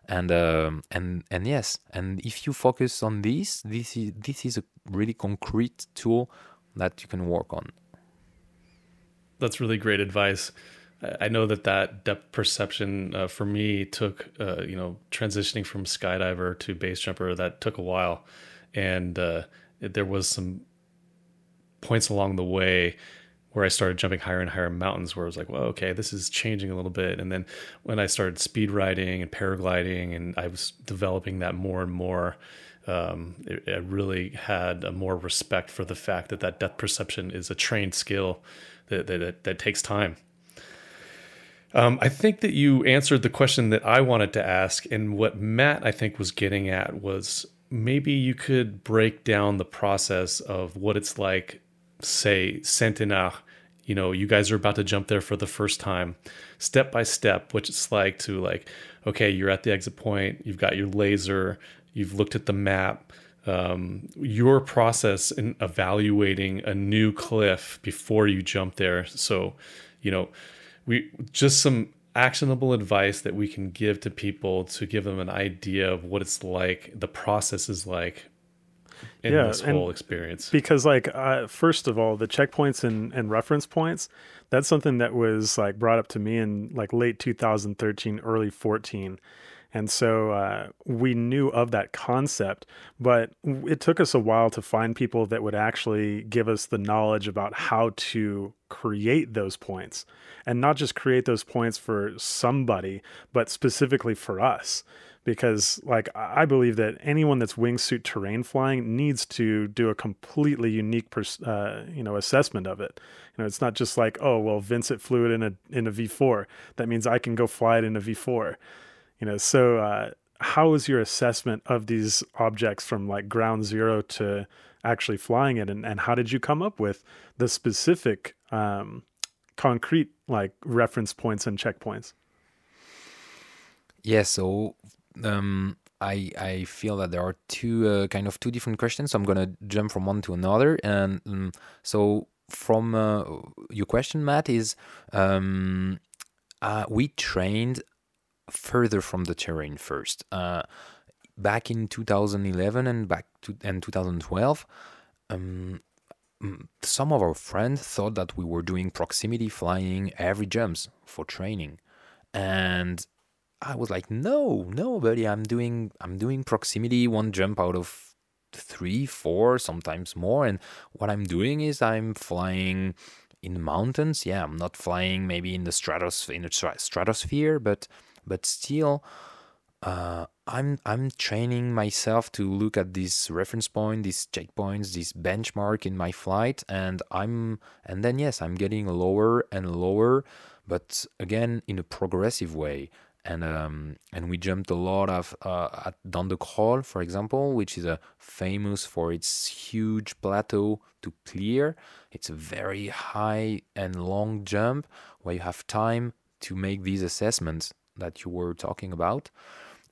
And um, and and yes and if you focus on this this is this is a really concrete tool that you can work on. That's really great advice. I know that that depth perception uh, for me took, uh, you know, transitioning from skydiver to base jumper, that took a while. And uh, there was some points along the way where I started jumping higher and higher mountains where I was like, well, okay, this is changing a little bit. And then when I started speed riding and paragliding and I was developing that more and more, um, it, I really had a more respect for the fact that that depth perception is a trained skill that, that, that, takes time. Um, I think that you answered the question that I wanted to ask, and what Matt I think was getting at was maybe you could break down the process of what it's like, say, Centenaire. You know, you guys are about to jump there for the first time, step by step, what it's like to like, okay, you're at the exit point, you've got your laser, you've looked at the map, um, your process in evaluating a new cliff before you jump there. So, you know, we just some actionable advice that we can give to people to give them an idea of what it's like, the process is like in yeah, this whole experience. Because, like, uh, first of all, the checkpoints and, and reference points, that's something that was like brought up to me in like late 2013, early 14. And so uh, we knew of that concept, but it took us a while to find people that would actually give us the knowledge about how to create those points and not just create those points for somebody, but specifically for us. Because, like, I believe that anyone that's wingsuit terrain flying needs to do a completely unique, pers- uh, you know, assessment of it. You know, it's not just like, oh, well, Vincent flew it in a in a V4. That means I can go fly it in a V4 you know so uh, how was your assessment of these objects from like ground zero to actually flying it, and, and how did you come up with the specific um, concrete like reference points and checkpoints? Yeah, so um, I I feel that there are two uh, kind of two different questions. So I'm gonna jump from one to another, and um, so from uh, your question, Matt, is um, uh, we trained further from the terrain first. Uh, back in 2011 and back to and 2012, um, some of our friends thought that we were doing proximity flying every jumps for training, and I was like, no, no, buddy, I'm doing I'm doing proximity one jump out of three, four, sometimes more, and what I'm doing is I'm flying in mountains. Yeah, I'm not flying maybe in the stratosphere in the stratosphere, but but still uh, I'm I'm training myself to look at this reference point, these checkpoints, this benchmark in my flight, and I'm and then yes, I'm getting lower and lower, but again in a progressive way. And um, and we jumped a lot of uh, at Dent de Crolles, for example, which is a famous for its huge plateau to clear. It's a very high and long jump where you have time to make these assessments that you were talking about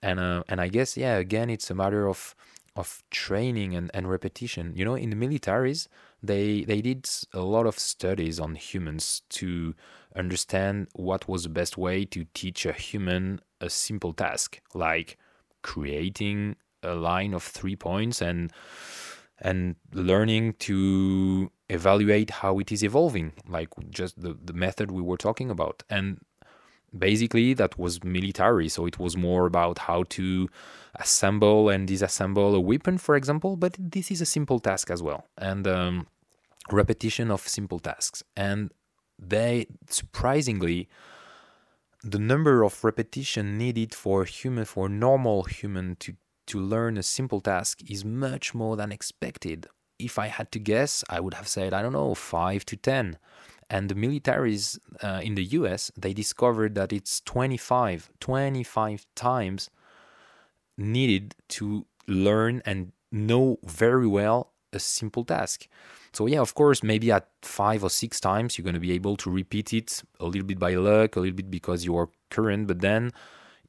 and uh, and I guess yeah, again, it's a matter of of training and, and repetition. You know, in the militaries, they they did a lot of studies on humans to understand what was the best way to teach a human a simple task, like creating a line of three points and and learning to evaluate how it is evolving, like just the, the method we were talking about. And basically that was military so it was more about how to assemble and disassemble a weapon for example but this is a simple task as well and um, repetition of simple tasks and they surprisingly the number of repetition needed for human for normal human to to learn a simple task is much more than expected. If i had to guess i would have said i don't know 5 to 10 and the militaries uh, in the US they discovered that it's 25 25 times needed to learn and know very well a simple task so yeah of course maybe at five or six times you're going to be able to repeat it a little bit by luck a little bit because you are current but then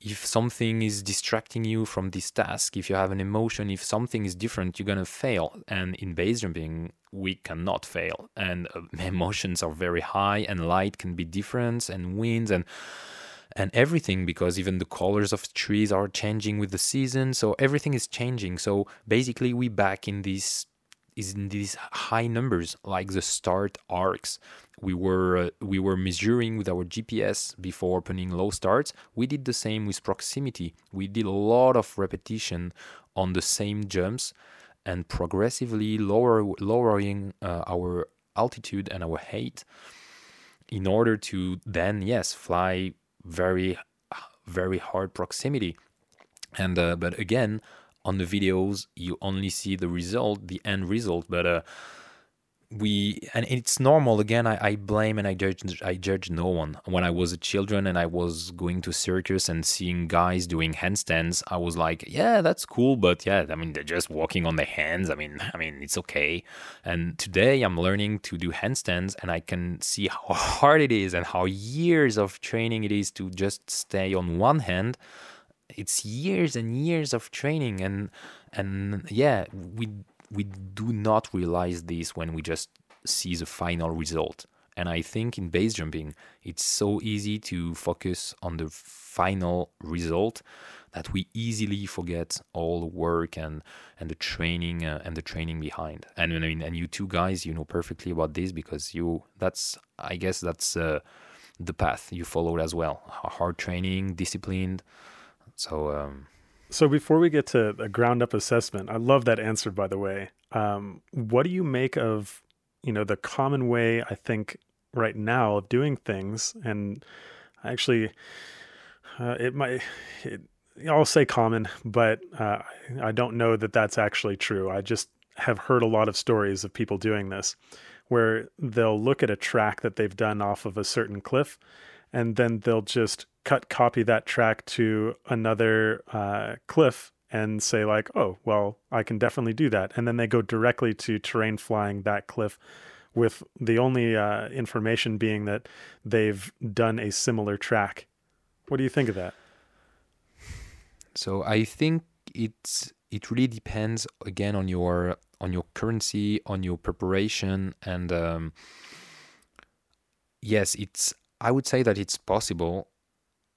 if something is distracting you from this task, if you have an emotion, if something is different, you're gonna fail. And in base jumping, we cannot fail. And uh, emotions are very high, and light can be different, and winds and and everything because even the colors of trees are changing with the season. So everything is changing. So basically, we back in this is in these high numbers like the start arcs. We were uh, we were measuring with our GPS before opening low starts. We did the same with proximity. We did a lot of repetition on the same jumps and progressively lower lowering uh, our altitude and our height in order to then yes fly very very hard proximity. And uh, but again on the videos you only see the result the end result but uh we and it's normal. Again I, I blame and i judge i judge no one. When i was a children and i was going to circus and seeing guys doing handstands i was like yeah that's cool but yeah i mean they're just walking on their hands. I mean i mean it's okay. And today i'm learning to do handstands and i can see how hard it is and how years of training it is to just stay on one hand it's years and years of training and and yeah we we do not realize this when we just see the final result. And i think in base jumping it's so easy to focus on the final result that we easily forget all the work and and the training uh, and the training behind. And i mean and you two guys you know perfectly about this because you that's i guess that's uh, the path you followed as well. Hard training disciplined so, um, so before we get to a ground up assessment, I love that answer, by the way. Um, what do you make of, you know, the common way I think right now of doing things? And actually, uh, it might, it, I'll say common, but uh, I don't know that that's actually true. I just have heard a lot of stories of people doing this where they'll look at a track that they've done off of a certain cliff and then they'll just cut copy that track to another uh, cliff and say like, "Oh, well, I can definitely do that," and then they go directly to terrain flying that cliff, with the only uh, information being that they've done a similar track. What do you think of that? So I think it's it really depends again on your on your currency, on your preparation, and um, yes, it's. I would say that it's possible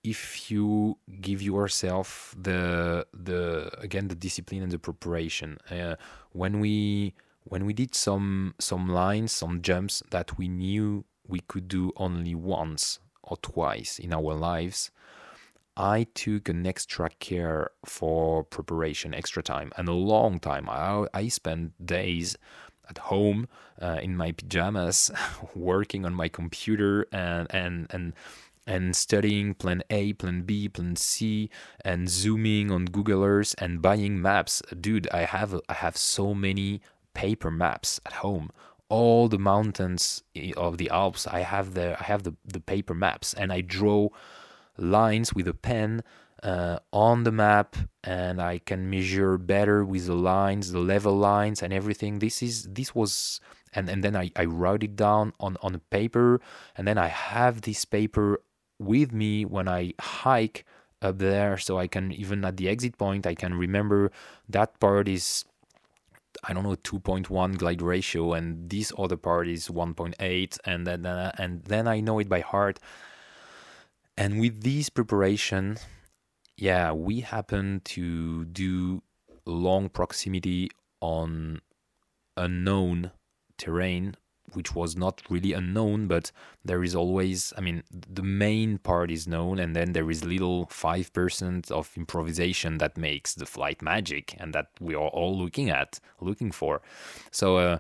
if you give yourself the the again the discipline and the preparation. Uh, when we when we did some some lines, some jumps that we knew we could do only once or twice in our lives, I took an extra care for preparation, extra time, and a long time. I, I spent days at home uh, in my pajamas, working on my computer and and and and studying plan A, plan B, plan C, and zooming on Google Earth and buying maps. Dude, I have I have so many paper maps at home. All the mountains of the Alps, I have the I have the, the paper maps, and I draw lines with a pen uh, on the map and I can measure better with the lines, the level lines and everything. This is this was and, and then I, I wrote it down on, on a paper and then I have this paper with me when I hike up there so I can even at the exit point I can remember that part is I don't know 2.1 glide ratio and this other part is 1.8 and then and then I know it by heart. And with this preparation, yeah, we happen to do long proximity on unknown terrain, which was not really unknown, but there is always, I mean, the main part is known, and then there is little 5% of improvisation that makes the flight magic and that we are all looking at, looking for. So, uh,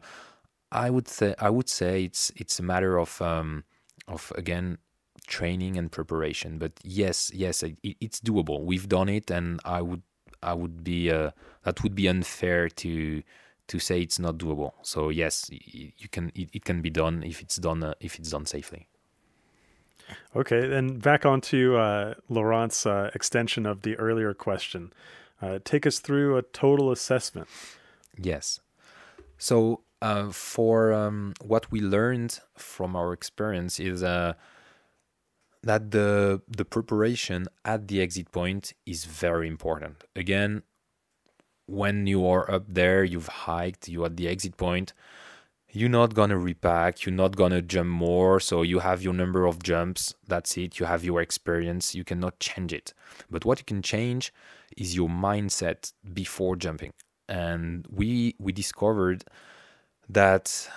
I would say I would say it's it's a matter of um, of again training and preparation. But yes, yes, it, it's doable. We've done it, and I would I would be uh, that would be unfair to to say it's not doable. So yes, you can it, it can be done if it's done uh, if it's done safely. Okay, then back onto uh, Laurent's uh, extension of the earlier question. Uh, take us through a total assessment. Yes. So uh, for um, what we learned from our experience is uh, that the the preparation at the exit point is very important. Again, when you are up there, you've hiked, You're at the exit point, you're not gonna repack, you're not gonna jump more, so you have your number of jumps, that's it, you have your experience, you cannot change it. But what you can change is your mindset before jumping. And we we discovered that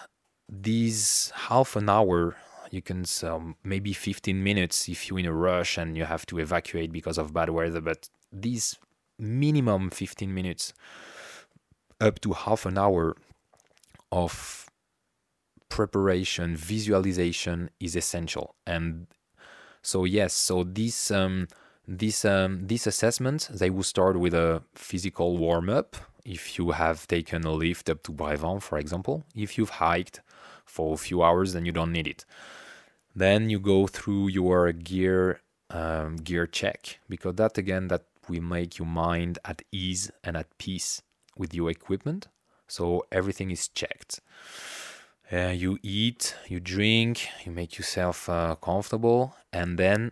these half an hour you can um, maybe 15 minutes if you're in a rush and you have to evacuate because of bad weather but these minimum 15 minutes up to half an hour of preparation visualization is essential. And so yes so this um, this um, this assessment they will start with a physical warm up if you have taken a lift up to Brévent for example if you've hiked for a few hours then you don't need it. Then you go through your gear um, gear check because that again that will make your mind at ease and at peace with your equipment. So everything is checked. Uh, you eat, you drink, you make yourself uh, comfortable, and then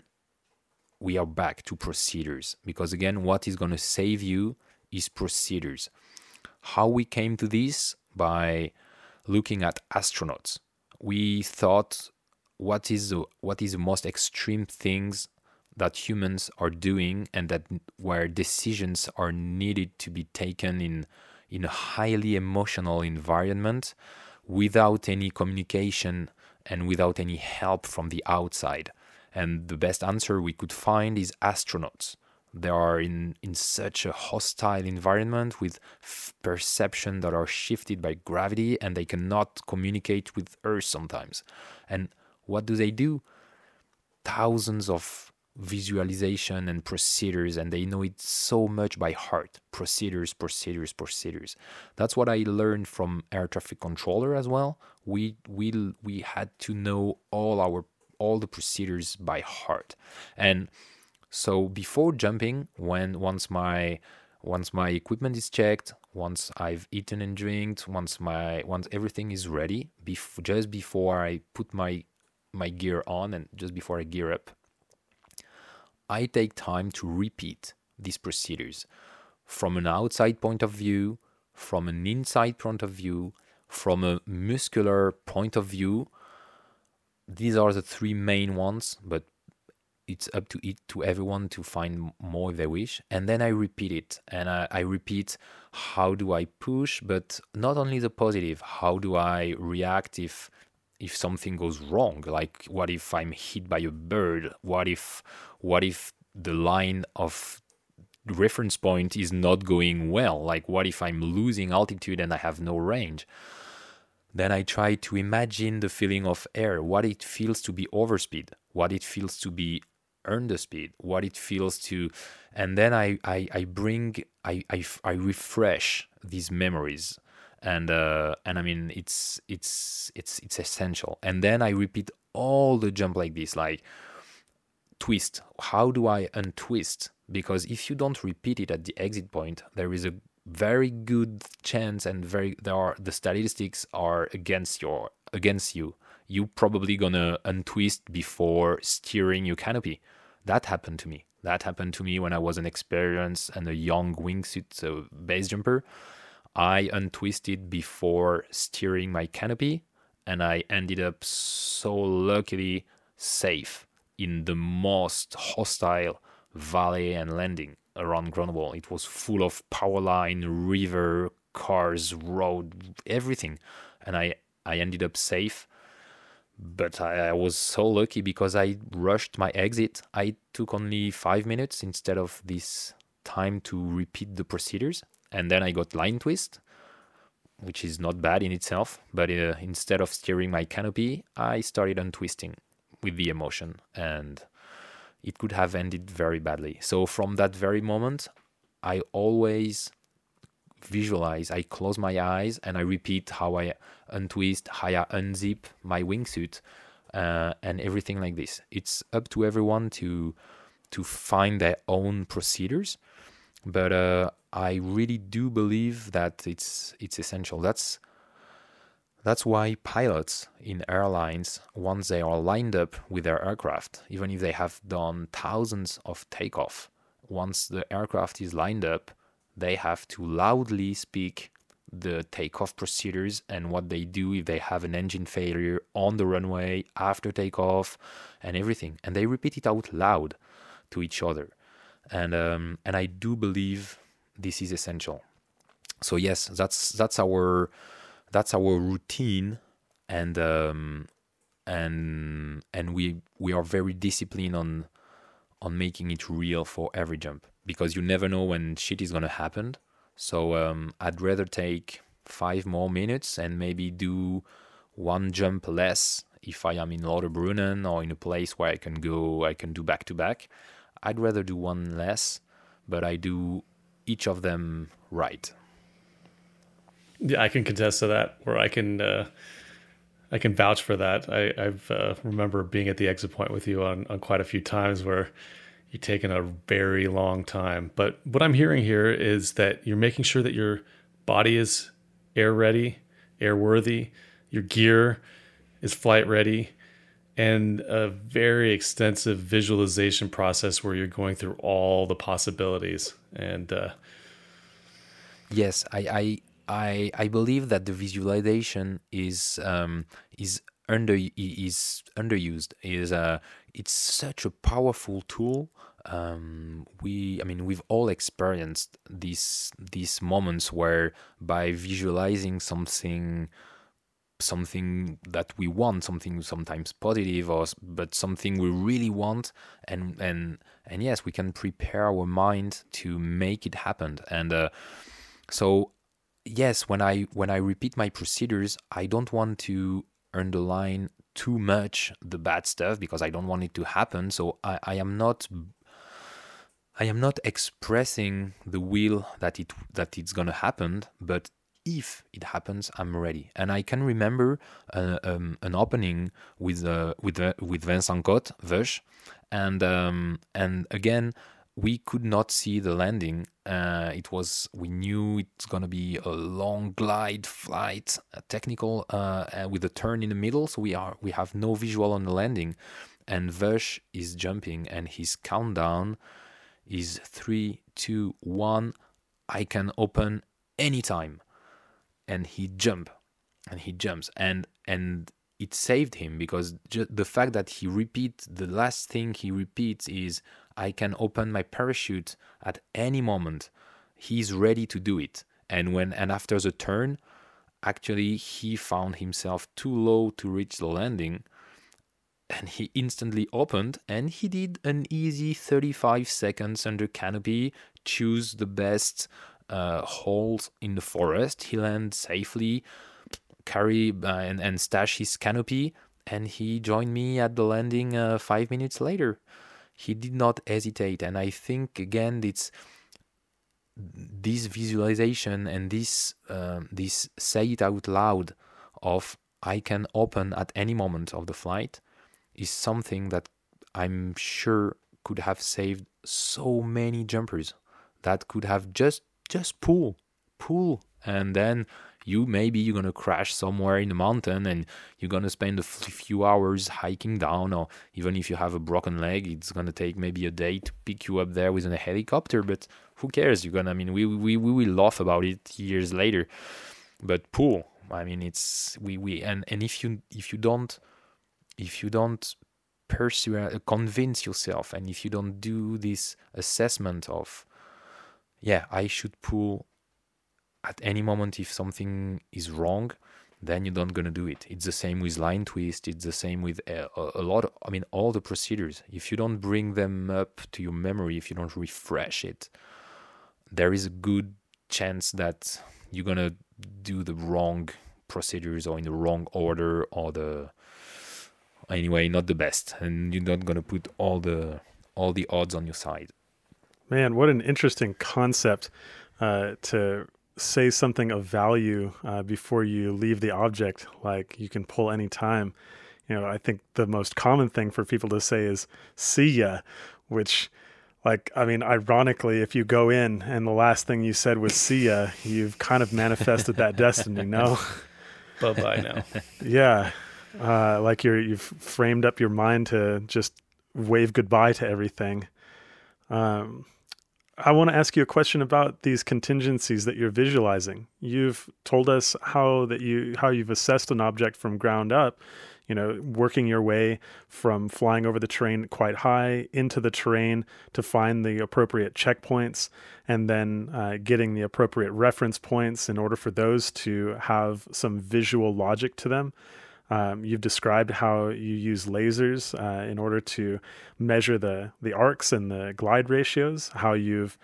we are back to procedures because again, what is going to save you is procedures. How we came to this by looking at astronauts. We thought what is what is the most extreme things that humans are doing and that where decisions are needed to be taken in in a highly emotional environment without any communication and without any help from the outside. And the best answer we could find is astronauts. They are in, in such a hostile environment with f- perception that are shifted by gravity and they cannot communicate with earth sometimes. And what do they do? Thousands of visualization and procedures, and they know it so much by heart. Procedures, procedures, procedures. That's what I learned from air traffic controller as well. We we we had to know all our all the procedures by heart, and so before jumping, when once my once my equipment is checked once i've eaten and drinked once my once everything is ready bef- just before i put my my gear on and just before i gear up i take time to repeat these procedures from an outside point of view from an inside point of view from a muscular point of view. These are the three main ones but it's up to it to everyone to find more if they wish. And then i repeat it and I, I, repeat how do i push but not only the positive how do i react if if something goes wrong like what if i'm hit by a bird? What if what if the line of reference point is not going well? Like what if i'm losing altitude and i have no range? Then I try to imagine the feeling of air, what it feels to be overspeed, what it feels to be the speed, what it feels to, and then I I, I bring I, I I refresh these memories, and uh, and I mean it's it's it's it's essential, and then I repeat all the jump like this, like twist. How do I untwist? Because if you don't repeat it at the exit point, there is a very good chance and very there are the statistics are against your against you you probably gonna untwist before steering your canopy that happened to me. That happened to me when I was an experienced and a young wingsuit so base jumper. I untwisted before steering my canopy, and I ended up so luckily safe in the most hostile valley and landing around Grenoble. It was full of power line, river, cars, road, everything, and I I ended up safe but I, I, was so lucky because I rushed my exit. I took only five minutes instead of this time to repeat the procedures, and then I got line twist, which is not bad in itself. But uh, instead of steering my canopy, I started untwisting with the emotion, and it could have ended very badly. So from that very moment, I always visualize, I close my eyes and I repeat how I untwist, how I unzip my wingsuit, uh, and everything like this. It's up to everyone to to find their own procedures, but uh, I really do believe that it's it's essential. That's that's why pilots in airlines, once they are lined up with their aircraft, even if they have done thousands of takeoff, once the aircraft is lined up, they have to loudly speak the takeoff procedures and what they do if they have an engine failure on the runway after takeoff and everything and they repeat it out loud to each other and um, and I do believe this is essential so yes that's that's our that's our routine and um, and and we we are very disciplined on on making it real for every jump because you never know when shit is gonna happen. So um, I'd rather take five more minutes and maybe do one jump less if I am in Lauterbrunnen or in a place where I can go, I can do back to back. I'd rather do one less, but I do each of them right. Yeah, I can contest to that. Where I can, uh, I can vouch for that. I I've uh, remember being at the exit point with you on on quite a few times where you're taking a very long time. But what I'm hearing here is that you're making sure that your body is air ready, airworthy, your gear is flight ready, and a very extensive visualization process where you're going through all the possibilities. And uh, yes, I, I I I believe that the visualization is um, is under is underused. Is uh, it's such a powerful tool. Um, we, I mean, we've all experienced these these moments where by visualizing something, something that we want, something sometimes positive, or but something we really want, and and and yes, we can prepare our mind to make it happen. And uh, so, yes, when I when I repeat my procedures, I don't want to underline too much the bad stuff because I don't want it to happen. So I, I am not I am not expressing the will that it that it's gonna happen, but if it happens, I'm ready. And I can remember uh, um, an opening with uh, with uh, with Vincent Cotte, Vush, and um, and again we could not see the landing. Uh, it was we knew it's gonna be a long glide flight, a technical uh, uh, with a turn in the middle. So we are we have no visual on the landing, and Vush is jumping, and his countdown is three, two, one. I can open anytime, and he jump, and he jumps, and and it saved him because ju- the fact that he repeats the last thing he repeats is I can open my parachute at any moment. He's ready to do it. And when and after the turn, actually he found himself too low to reach the landing and he instantly opened and he did an easy 35 seconds under canopy choose the best uh, holes in the forest. He landed safely carry uh, and, and stash his canopy and he joined me at the landing uh, five minutes later. He did not hesitate and i think again it's this visualization and this um, this say it out loud of i can open at any moment of the flight is something that i'm sure could have saved so many jumpers that could have just just pull pull and then you maybe you're gonna crash somewhere in the mountain and you're gonna spend a few hours hiking down or even if you have a broken leg it's gonna take maybe a day to pick you up there with a helicopter but who cares? You're gonna i mean we, we, we will laugh about it years later. But pull i mean it's we, we and, and if you if you don't if you don't pursue convince yourself and if you don't do this assessment of yeah i should pull at any moment if something is wrong then you're not going to do it. It's the same with line twist it's the same with uh, a, a, lot of, i mean all the procedures. If you don't bring them up to your memory if you don't refresh it there is a good chance that you're going to do the wrong procedures or in the wrong order or the anyway not the best and you're not going to put all the all the odds on your side man what an interesting concept uh, to say something of value uh, before you leave the object, like you can pull any time. You know, I think the most common thing for people to say is "see ya," which, like, I mean, ironically, if you go in and the last thing you said was "see ya," you've kind of manifested that destiny. No. Bye bye now. yeah, uh, like you're you've framed up your mind to just wave goodbye to everything. Um, I want to ask you a question about these contingencies that you're visualizing. You've told us how that you how you've assessed an object from ground up, you know, working your way from flying over the terrain quite high into the terrain to find the appropriate checkpoints and then uh, getting the appropriate reference points in order for those to have some visual logic to them. Um, you've described how you use lasers uh, in order to measure the the arcs and the glide ratios. How you've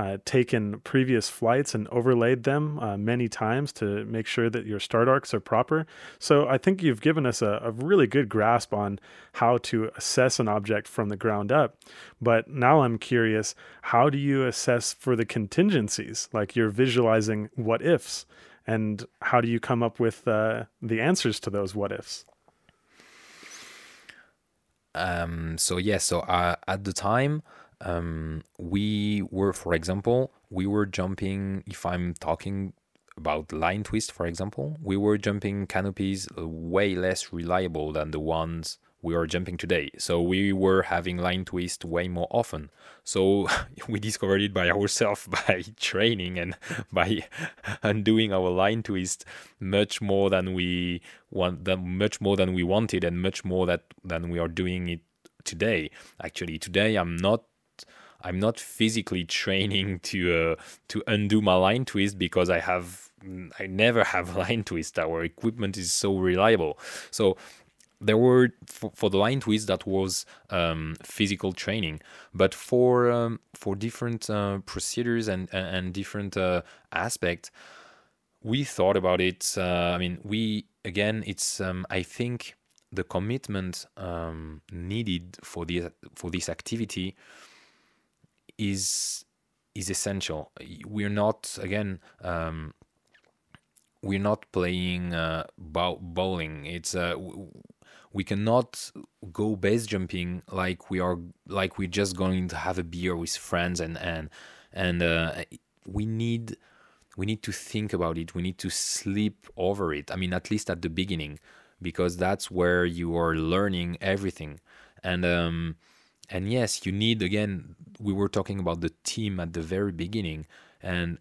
uh, taken previous flights and overlaid them uh, many times to make sure that your start arcs are proper. So I think you've given us a, a, really good grasp on how to assess an object from the ground up. But now I'm curious, how do you assess for the contingencies? Like you're visualizing what ifs and how do you come up with uh, the answers to those what ifs? Um, so yeah, so uh, at the time, um, we were, for example, we were jumping. If I'm talking about line twist, for example, we were jumping canopies way less reliable than the ones we are jumping today. So we were having line twist way more often. So we discovered it by ourselves by training and by undoing our line twist much more than we want than much more than we wanted and much more that than we are doing it today. Actually, today I'm not I'm not physically training to uh, to undo my line twist because I have I never have line twist. Our equipment is so reliable. So there were for, for the line twist that was um, physical training, but for um, for different uh, procedures and and different uh, aspects, we thought about it. Uh, I mean, we again, it's um, I think the commitment um, needed for the for this activity is is essential. We're not again um, we're not playing uh, bow- bowling. It's uh, we cannot go base jumping like we are like we're just going to have a beer with friends and and and uh, we need we need to think about it. We need to sleep over it. I mean at least at the beginning because that's where you are learning everything. And um and yes you need again we were talking about the team at the very beginning and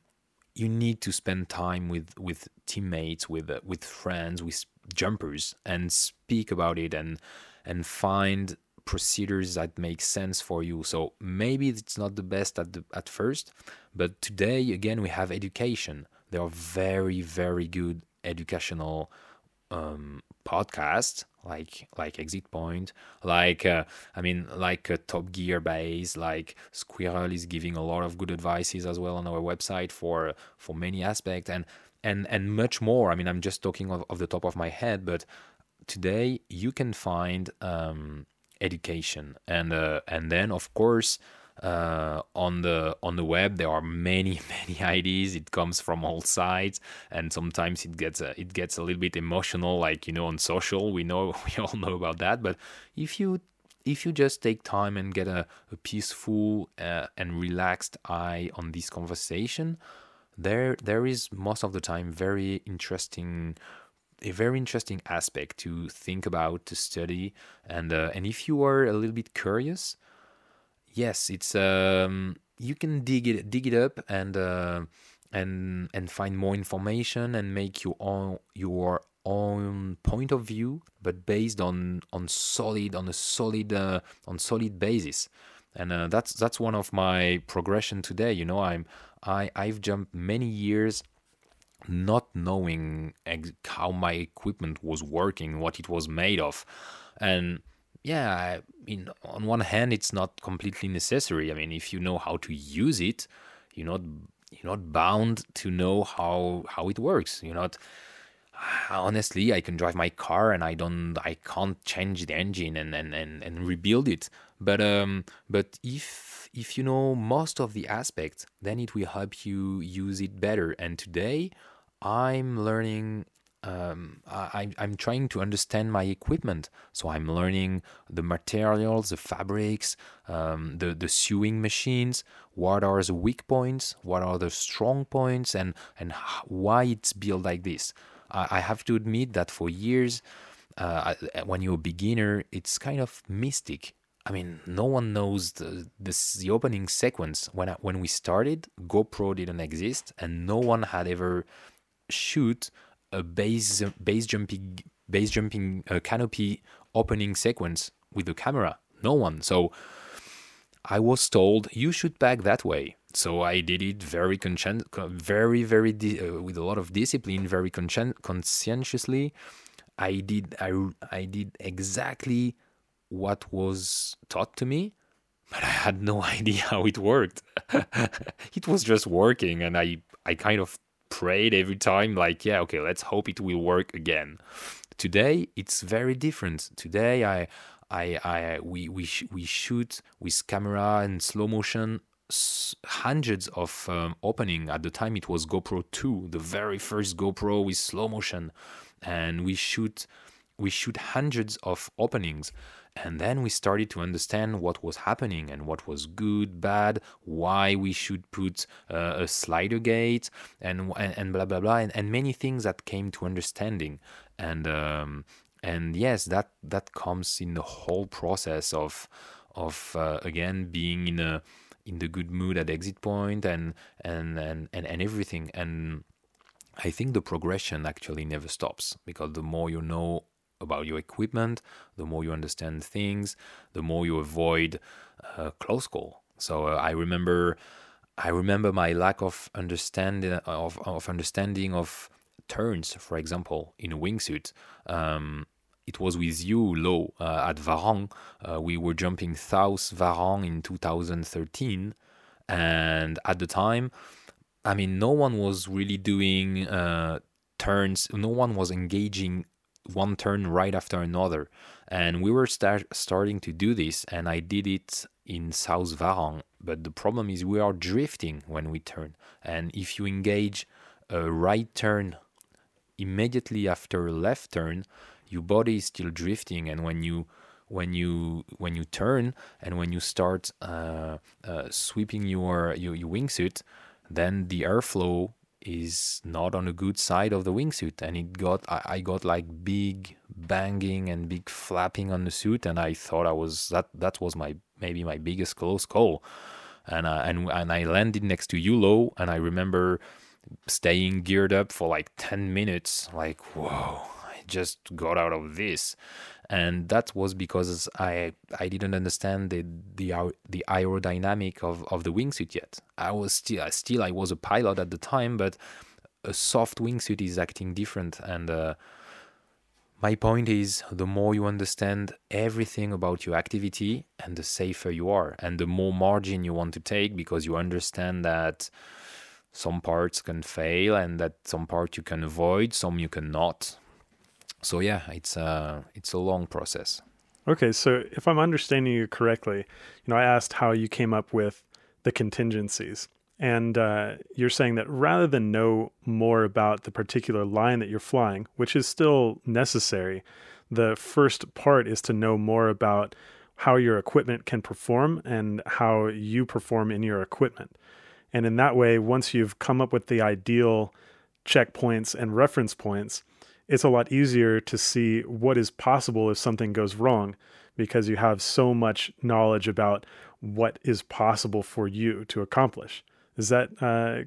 you need to spend time with with teammates with uh, with friends with jumpers and speak about it and and find procedures that make sense for you. So maybe it's not the best at the at first but today again we have education. There are very very good educational um, podcasts like like Exit Point, like uh, I mean like uh, Top Gear Base, like Squirrel is giving a lot of good advices as well on our website for for many aspects. And and and much more. I mean I'm just talking of, of the top of my head, but today you can find um, education and uh, and then of course uh, on the on the web there are many many ideas it comes from all sides and sometimes it gets a, it gets a little bit emotional like you know on social. We know we all know about that. But if you if you just take time and get a, a peaceful uh, and relaxed eye on this conversation there there is most of the time very interesting a very interesting aspect to think about to study and uh, and if you are a little bit curious yes, it's um, you can dig it dig it up and uh, and and find more information and make your own your own point of view, but based on on solid on a solid uh, on solid basis. And uh, that's that's one of my progression today. You know, I'm I I've jumped many years not knowing ex- how my equipment was working, what it was made of, and yeah, I mean, on one hand, it's not completely necessary. I mean, if you know how to use it, you're not you're not bound to know how how it works. You're not. Honestly, I can drive my car and I don't, I can't change the engine and and, and, and rebuild it. But um, but if if you know most of the aspects, then it will help you use it better. And today, I'm learning um, I, I'm trying to understand my equipment. So I'm learning the materials, the fabrics, um, the, the sewing machines, what are the weak points, what are the strong points, and, and why it's built like this. I, have to admit that for years, uh, when you're a beginner, it's kind of mystic. I mean, no one knows the, this, the opening sequence. When, I, when we started, GoPro didn't exist, and no one had ever shoot a base base jumping base jumping uh, canopy opening sequence with the camera. No one. So I was told you should pack that way. So I did it very conscien- very very di- uh, with a lot of discipline, very conscien- conscientiously. I did I I did exactly what was taught to me, but I had no idea how it worked. it was just working, and I I kind of prayed every time, like, yeah, okay, let's hope it will work again. Today, it's very different. Today, I, I, I, we, we, sh- we shoot with camera and slow motion hundreds of um, opening at the time. It was gopro 2 the very first gopro with slow motion. And we shoot we shoot hundreds of openings. And then we started to understand what was happening and what was good, bad, why we should put uh, a slider gate, and, and, and blah blah blah, and, and many things that came to understanding. And um, and yes, that that comes in the whole process of of uh, again being in a in the good mood at exit point and and and and, and everything and. I think the progression actually never stops because the more you know about your equipment, the more you understand things, the more you avoid uh, close call. So uh, I remember, I remember my lack of understanding of, of understanding of turns, for example, in a wingsuit. Um, it was with you, Lo, uh, at Varang. Uh, we were jumping South Varang in 2013, and at the time, I mean, no one was really doing uh, turns. No one was engaging one turn right after another. And we were start, starting to do this, and I did it in South Varang. But the problem is we are drifting when we turn. And if you engage a right turn immediately after a left turn, your body is still drifting, and when you when you when you turn and when you start uh, uh, sweeping your, your your wingsuit, then the airflow is not on the good side of the wingsuit. And it got I, I, got like big banging and big flapping on the suit and I thought I was that that was my maybe my biggest close call. And uh, and and I landed next to Yulo and I remember staying geared up for like 10 minutes like whoa just got out of this and that was because I I didn't understand the the the aerodynamic of, of the wingsuit yet. I was still still I was a pilot at the time, but a soft wingsuit is acting different. And uh, my point is, the more you understand everything about your activity, and the safer you are, and the more margin you want to take because you understand that some parts can fail and that some parts you can avoid, some you cannot so yeah, it's a uh, it's a long process. Okay, so if I'm understanding you correctly, you know, I asked how you came up with the contingencies, and uh, you're saying that rather than know more about the particular line that you're flying, which is still necessary, the first part is to know more about how your equipment can perform and how you perform in your equipment. And in that way, once you've come up with the ideal checkpoints and reference points, it's a lot easier to see what is possible if something goes wrong because you have so much knowledge about what is possible for you to accomplish. Is that uh,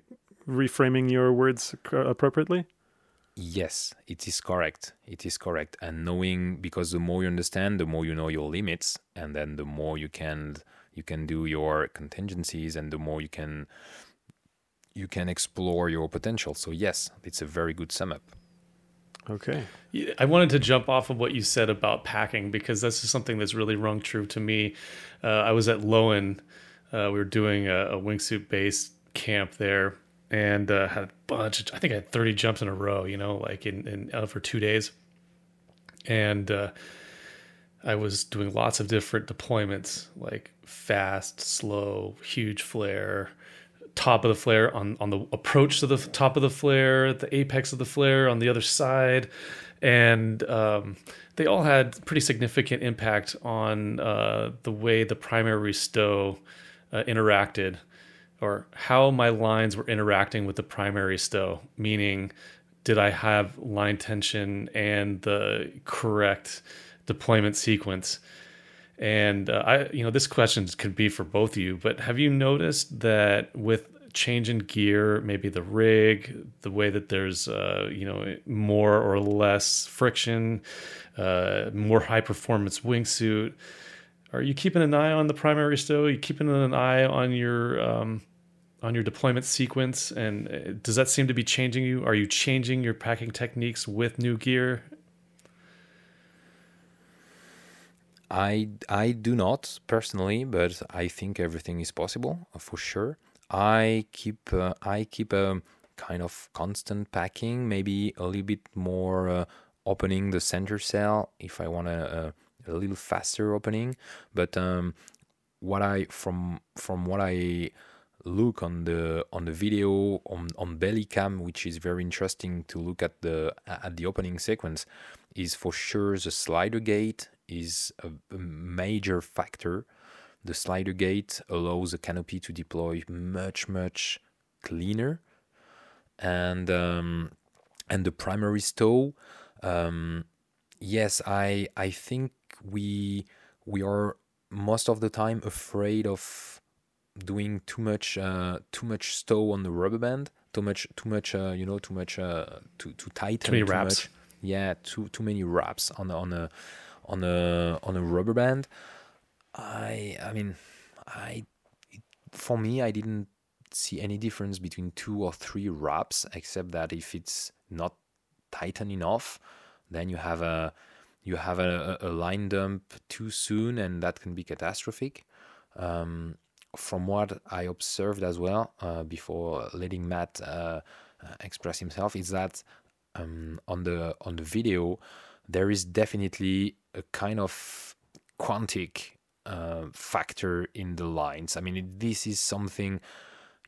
reframing your words appropriately? Yes, it is correct. It is correct. And knowing because the more you understand, the more you know your limits, and then the more you can you can do your contingencies, and the more you can you can explore your potential. So yes, it's a very good sum up. Okay. I wanted to jump off of what you said about packing because this is something that's really rung true to me. Uh, I was at Lowen. Uh, we were doing a, a wingsuit based camp there and uh, had a bunch of, I think I had 30 jumps in a row, you know, like in, in uh, for two days. And uh, I was doing lots of different deployments like fast, slow, huge flare, top of the flare on on the approach to the top of the flare, the apex of the flare on the other side, and um, they all had pretty significant impact on uh, the way the primary stow uh, interacted, or how my lines were interacting with the primary stow. Meaning, did I have line tension and the correct deployment sequence? And uh, I, you know, this question could be for both of you, but have you noticed that with change in gear, maybe the rig, the way that there's, uh, you know, more or less friction, uh, more high performance wingsuit, are you keeping an eye on the primary stow? Are you keeping an eye on your um, on your deployment sequence? And uh, does that seem to be changing you? Are you changing your packing techniques with new gear? I I do not personally, but I think everything is possible uh, for sure. I keep uh, I keep a kind of constant packing, maybe a little bit more uh, opening the center cell if I want a, a, a little faster opening. But um, what I from from what I look on the on the video on on belly cam which is very interesting to look at the at the opening sequence, is for sure the slider gate is a, a major factor. The slider gate allows the canopy to deploy much much cleaner, and um, and the primary stow. Um, yes, I I think we we are most of the time afraid of doing too much uh, too much stow on the rubber band, too much too much uh, you know too much uh, too too tight. Too many wraps. Much, yeah, too too many wraps on on a on a on a rubber band. I I mean I for me I didn't see any difference between two or three wraps except that if it's not tighten enough, then you have a you have a, a line dump too soon and that can be catastrophic. Um, from what I observed as well uh, before letting Matt uh, uh, express himself, is that um, on the on the video there is definitely a kind of quantic uh, factor in the lines. I mean, this is something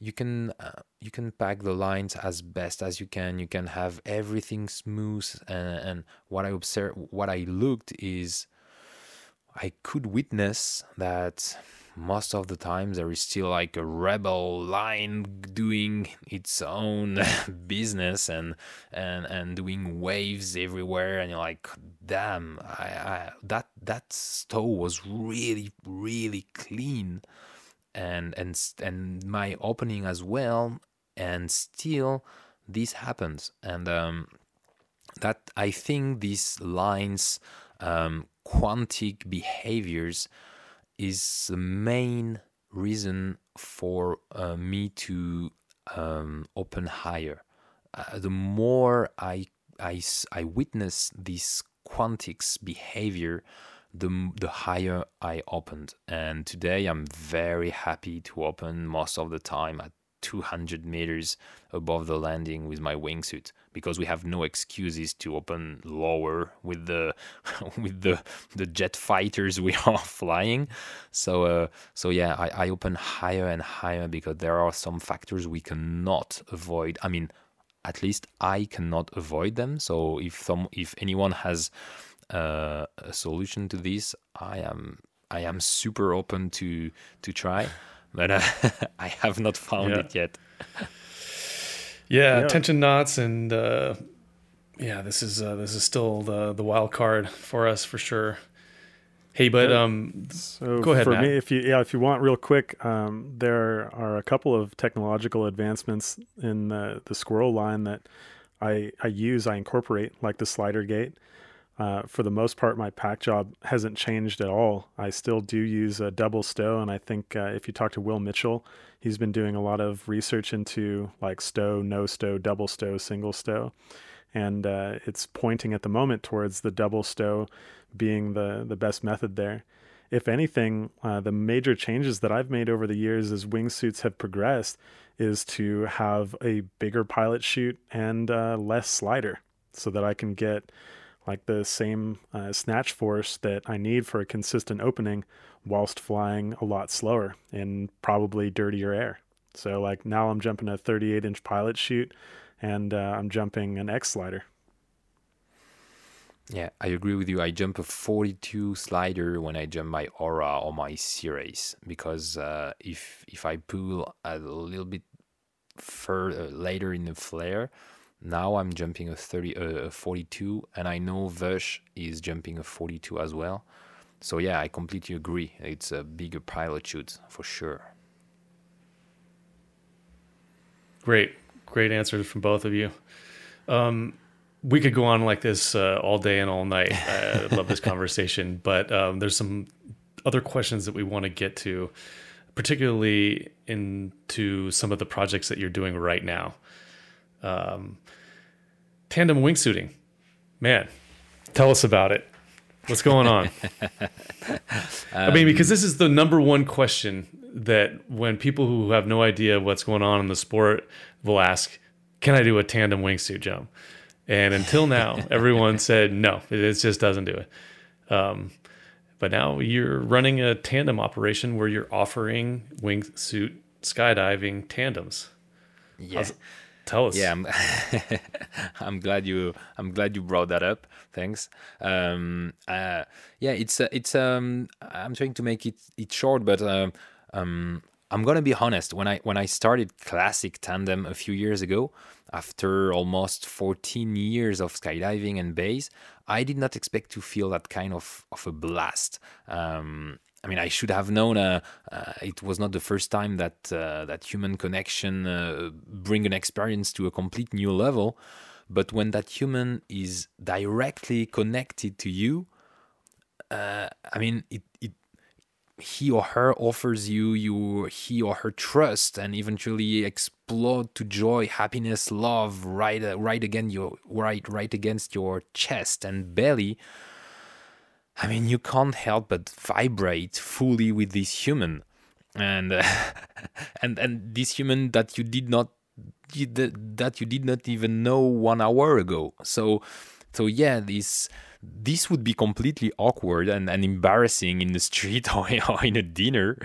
you can uh, you can pack the lines as best as you can. You can have everything smooth. And, and what I observed, what I looked is, I could witness that most of the time there is still like a rebel line doing its own business and and and doing waves everywhere and you're like damn I, I that that store was really really clean and and and my opening as well and still this happens. And um, that i think these lines um, quantic behaviors is the main reason for uh, me to um, open higher. Uh, the more I, I, I witness this quantics behavior, the, the higher I opened. And today I'm very happy to open most of the time at 200 meters above the landing with my wingsuit because we have no excuses to open lower with the with the the jet fighters we are flying. So uh, so yeah I, I open higher and higher because there are some factors we cannot avoid. I mean at least i cannot avoid them. So if some if anyone has uh, a solution to this i am i am super open to to try but uh, I have not found yeah. it yet. yeah, yeah, tension knots and uh, yeah, this is uh, this is still the the wild card for us for sure. Hey, but um, so go ahead. For Matt. me, if you yeah, if you want real quick, um, there are a couple of technological advancements in the the squirrel line that I I use. I incorporate like the slider gate. Uh, for the most part, my pack job hasn't changed at all. I still do use a double stow, and I think uh, if you talk to Will Mitchell, he's been doing a lot of research into like stow, no stow, double stow, single stow, and uh, it's pointing at the moment towards the double stow being the the best method there. If anything, uh, the major changes that I've made over the years as wingsuits have progressed is to have a bigger pilot chute and uh, less slider, so that I can get like the same uh, snatch force that I need for a consistent opening whilst flying a lot slower in probably dirtier air. So like now I'm jumping a 38 inch pilot chute and uh, I'm jumping an X slider. Yeah, I agree with you. I jump a 42 slider when I jump my Aura or my Series because uh, if if I pull a little bit further later in the flare, now I'm jumping a 30, uh, a 42, and I know Vush is jumping a 42 as well. So yeah, I completely agree. It's a bigger pilot chute for sure. Great, great answers from both of you. Um, we could go on like this uh, all day and all night. I love this conversation, but um, there's some other questions that we want to get to, particularly into some of the projects that you're doing right now. Um, tandem wingsuiting, man, tell us about it. What's going on? um, I mean, because this is the number one question that when people who have no idea what's going on in the sport will ask, "Can I do a tandem wingsuit jump?" And until now, everyone said no, it just doesn't do it. Um, but now you're running a tandem operation where you're offering wingsuit skydiving tandems. Yeah. How's, Tell us. Yeah, I'm, I'm glad you I'm glad you brought that up. Thanks. Um, uh, yeah, it's uh, it's um, I'm trying to make it it short, but um, um, I'm gonna be honest. When I when I started classic tandem a few years ago, after almost 14 years of skydiving and base, I did not expect to feel that kind of of a blast. Um, I mean, I should have known. Uh, uh, it was not the first time that uh, that human connection uh, bring an experience to a complete new level. But when that human is directly connected to you, uh, I mean, it, it he or her offers you you he or her trust and eventually explode to joy happiness love right uh, right again your right right against your chest and belly I mean, you can't help but vibrate fully with this human, and uh, and and this human that you did not that you did not even know one hour ago. So, so yeah, this this would be completely awkward and, and embarrassing in the street or, or in a dinner.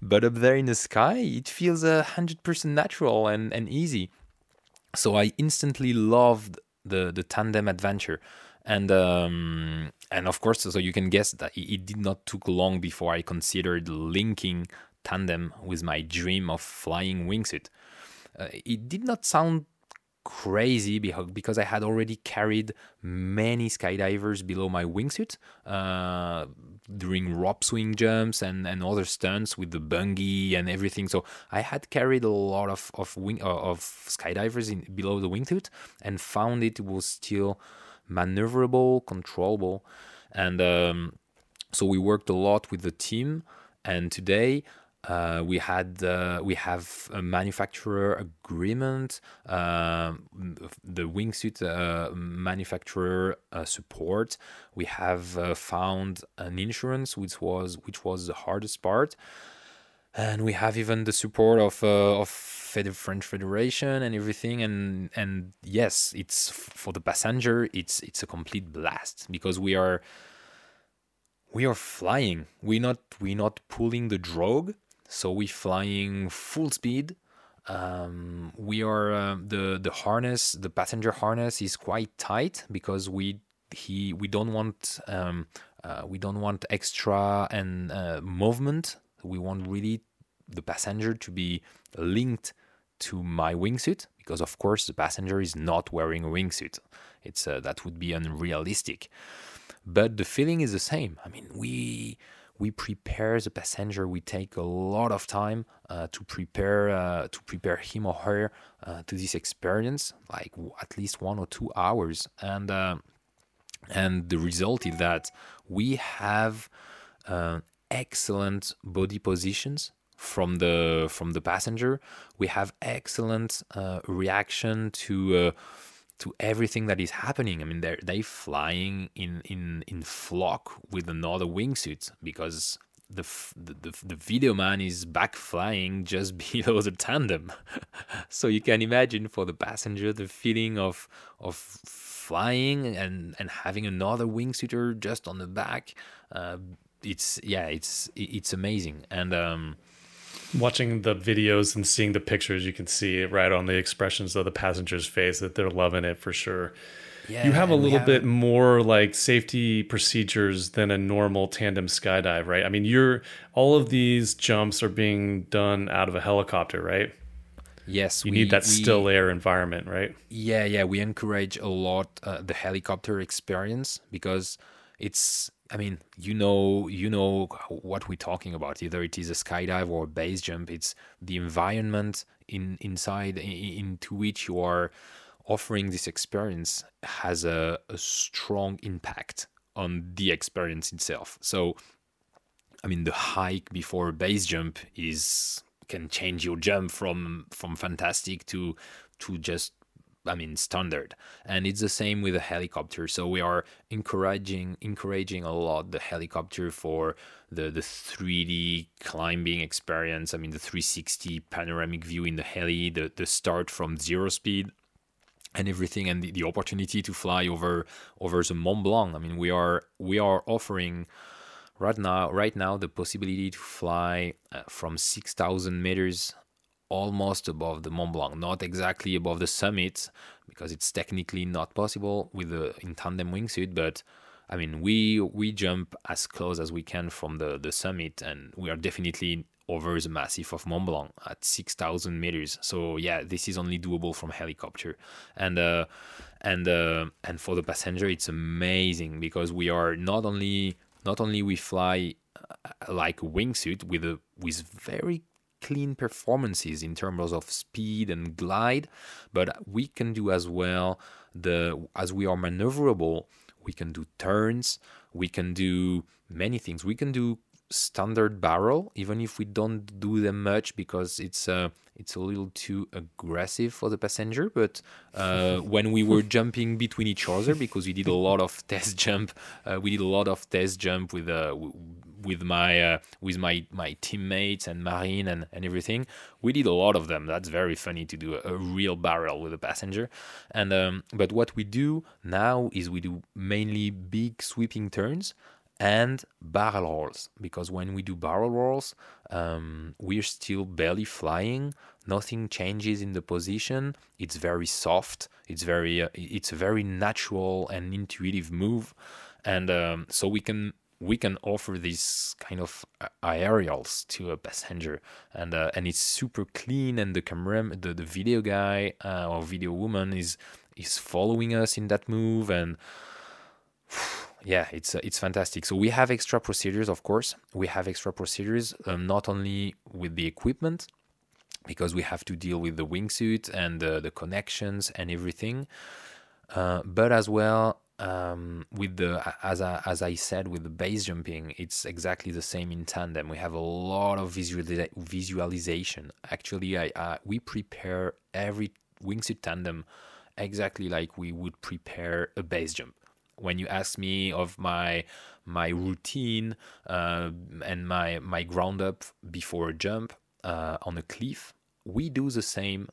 But up there in the sky, it feels a hundred percent natural and, and easy. So I instantly loved the the tandem adventure and um, and of course, so you can guess that it did not took long before I considered linking tandem with my dream of flying wingsuit. Uh, it did not sound crazy because I had already carried many skydivers below my wingsuit uh, during rope swing jumps and, and other stunts with the bungee and everything. So I had carried a lot of of wing uh, of skydivers in below the wingsuit and found it was still maneuverable, controllable, and um, so we worked a lot with the team. And today uh, we had uh, we have a manufacturer agreement, uh, the wingsuit uh, manufacturer uh, support. We have uh, found an insurance, which was which was the hardest part, and we have even the support of of French Federation and everything. And and yes, it's for the passenger, it's it's a complete blast because we are we are flying. We're not we're not pulling the drogue so we're flying full speed. Um, we are uh, the the harness, the passenger harness is quite tight because we he we don't want um, uh, we don't want extra and uh, movement. We want really the passenger to be linked to my wingsuit because of course the passenger is not wearing a wingsuit. It's uh, that would be unrealistic. But the feeling is the same. I mean, we we prepare the passenger. We take a lot of time uh, to prepare uh, to prepare him or her uh, to this experience, like at least one or two hours, and uh, and the result is that we have uh, excellent body positions from the from the passenger. We have excellent uh, reaction to to everything that is happening. I mean, they're they flying in in in flock with another wingsuit because the, the the the video man is back flying just below the tandem. so you can imagine for the passenger the feeling of of flying and and having another wingsuiter just on the back. Uh, it's yeah, it's it's amazing and. um watching the videos and seeing the pictures, you can see right on the expressions of the passengers' face that they're loving it for sure. Yeah, you have a little have... bit more like safety procedures than a normal tandem skydive, right? I mean, you're all of these jumps are being done out of a helicopter, right? Yes, you we, need that we, still air environment, right? Yeah, yeah. We encourage a lot uh, the helicopter experience because it's I mean, you know, you know what we're talking about. Either it is a skydive or a base jump. It's the environment in inside in, into which you are offering this experience has a, a strong impact on the experience itself. So, I mean, the hike before a base jump is can change your jump from from fantastic to to just I mean standard. And it's the same with a helicopter. So we are encouraging encouraging a lot the helicopter for the the 3D climbing experience. I mean the 360 panoramic view in the heli the the start from zero speed and everything and the, the opportunity to fly over over the Mont Blanc. I mean we are we are offering right now right now the possibility to fly uh, from 6000 meters almost above the Mont Blanc, not exactly above the summit, because it's technically not possible with the in tandem wingsuit. But I mean, we we jump as close as we can from the the summit, and we are definitely over the massif of Mont Blanc at 6,000 meters. So yeah, this is only doable from helicopter, and uh, and uh, and for the passenger, it's amazing because we are not only not only we fly uh, like wingsuit with a with very clean performances in terms of speed and glide, but we can do as well the as we are maneuverable, we can do turns, we can do many things. We can do standard barrel even if we don't do them much because it's uh, it's a little too aggressive for the passenger but uh, when we were jumping between each other because we did a lot of test jump uh, we did a lot of test jump with uh, with my uh, with my my teammates and Marine and, and everything. We did a lot of them. That's very funny to do a, a real barrel with a passenger. And um, but what we do now is we do mainly big sweeping turns and barrel rolls because when we do barrel rolls um, we're still barely flying nothing changes in the position it's very soft it's very uh, it's a very natural and intuitive move and um, so we can we can offer these kind of uh, aerials to a passenger and uh, and it's super clean and the camera the, the video guy uh, or video woman is is following us in that move and yeah, it's uh, it's fantastic. So we have extra procedures, of course. We have extra procedures um, not only with the equipment, because we have to deal with the wingsuit and the connections and everything, uh, but as well um, with the as I, as I said with the base jumping, it's exactly the same in tandem. We have a lot of visual visualization. Actually, I, uh, we prepare every wingsuit tandem exactly like we would prepare a base jump when you ask me of my my routine uh, and my my ground up before a jump uh, on a cliff, we do the same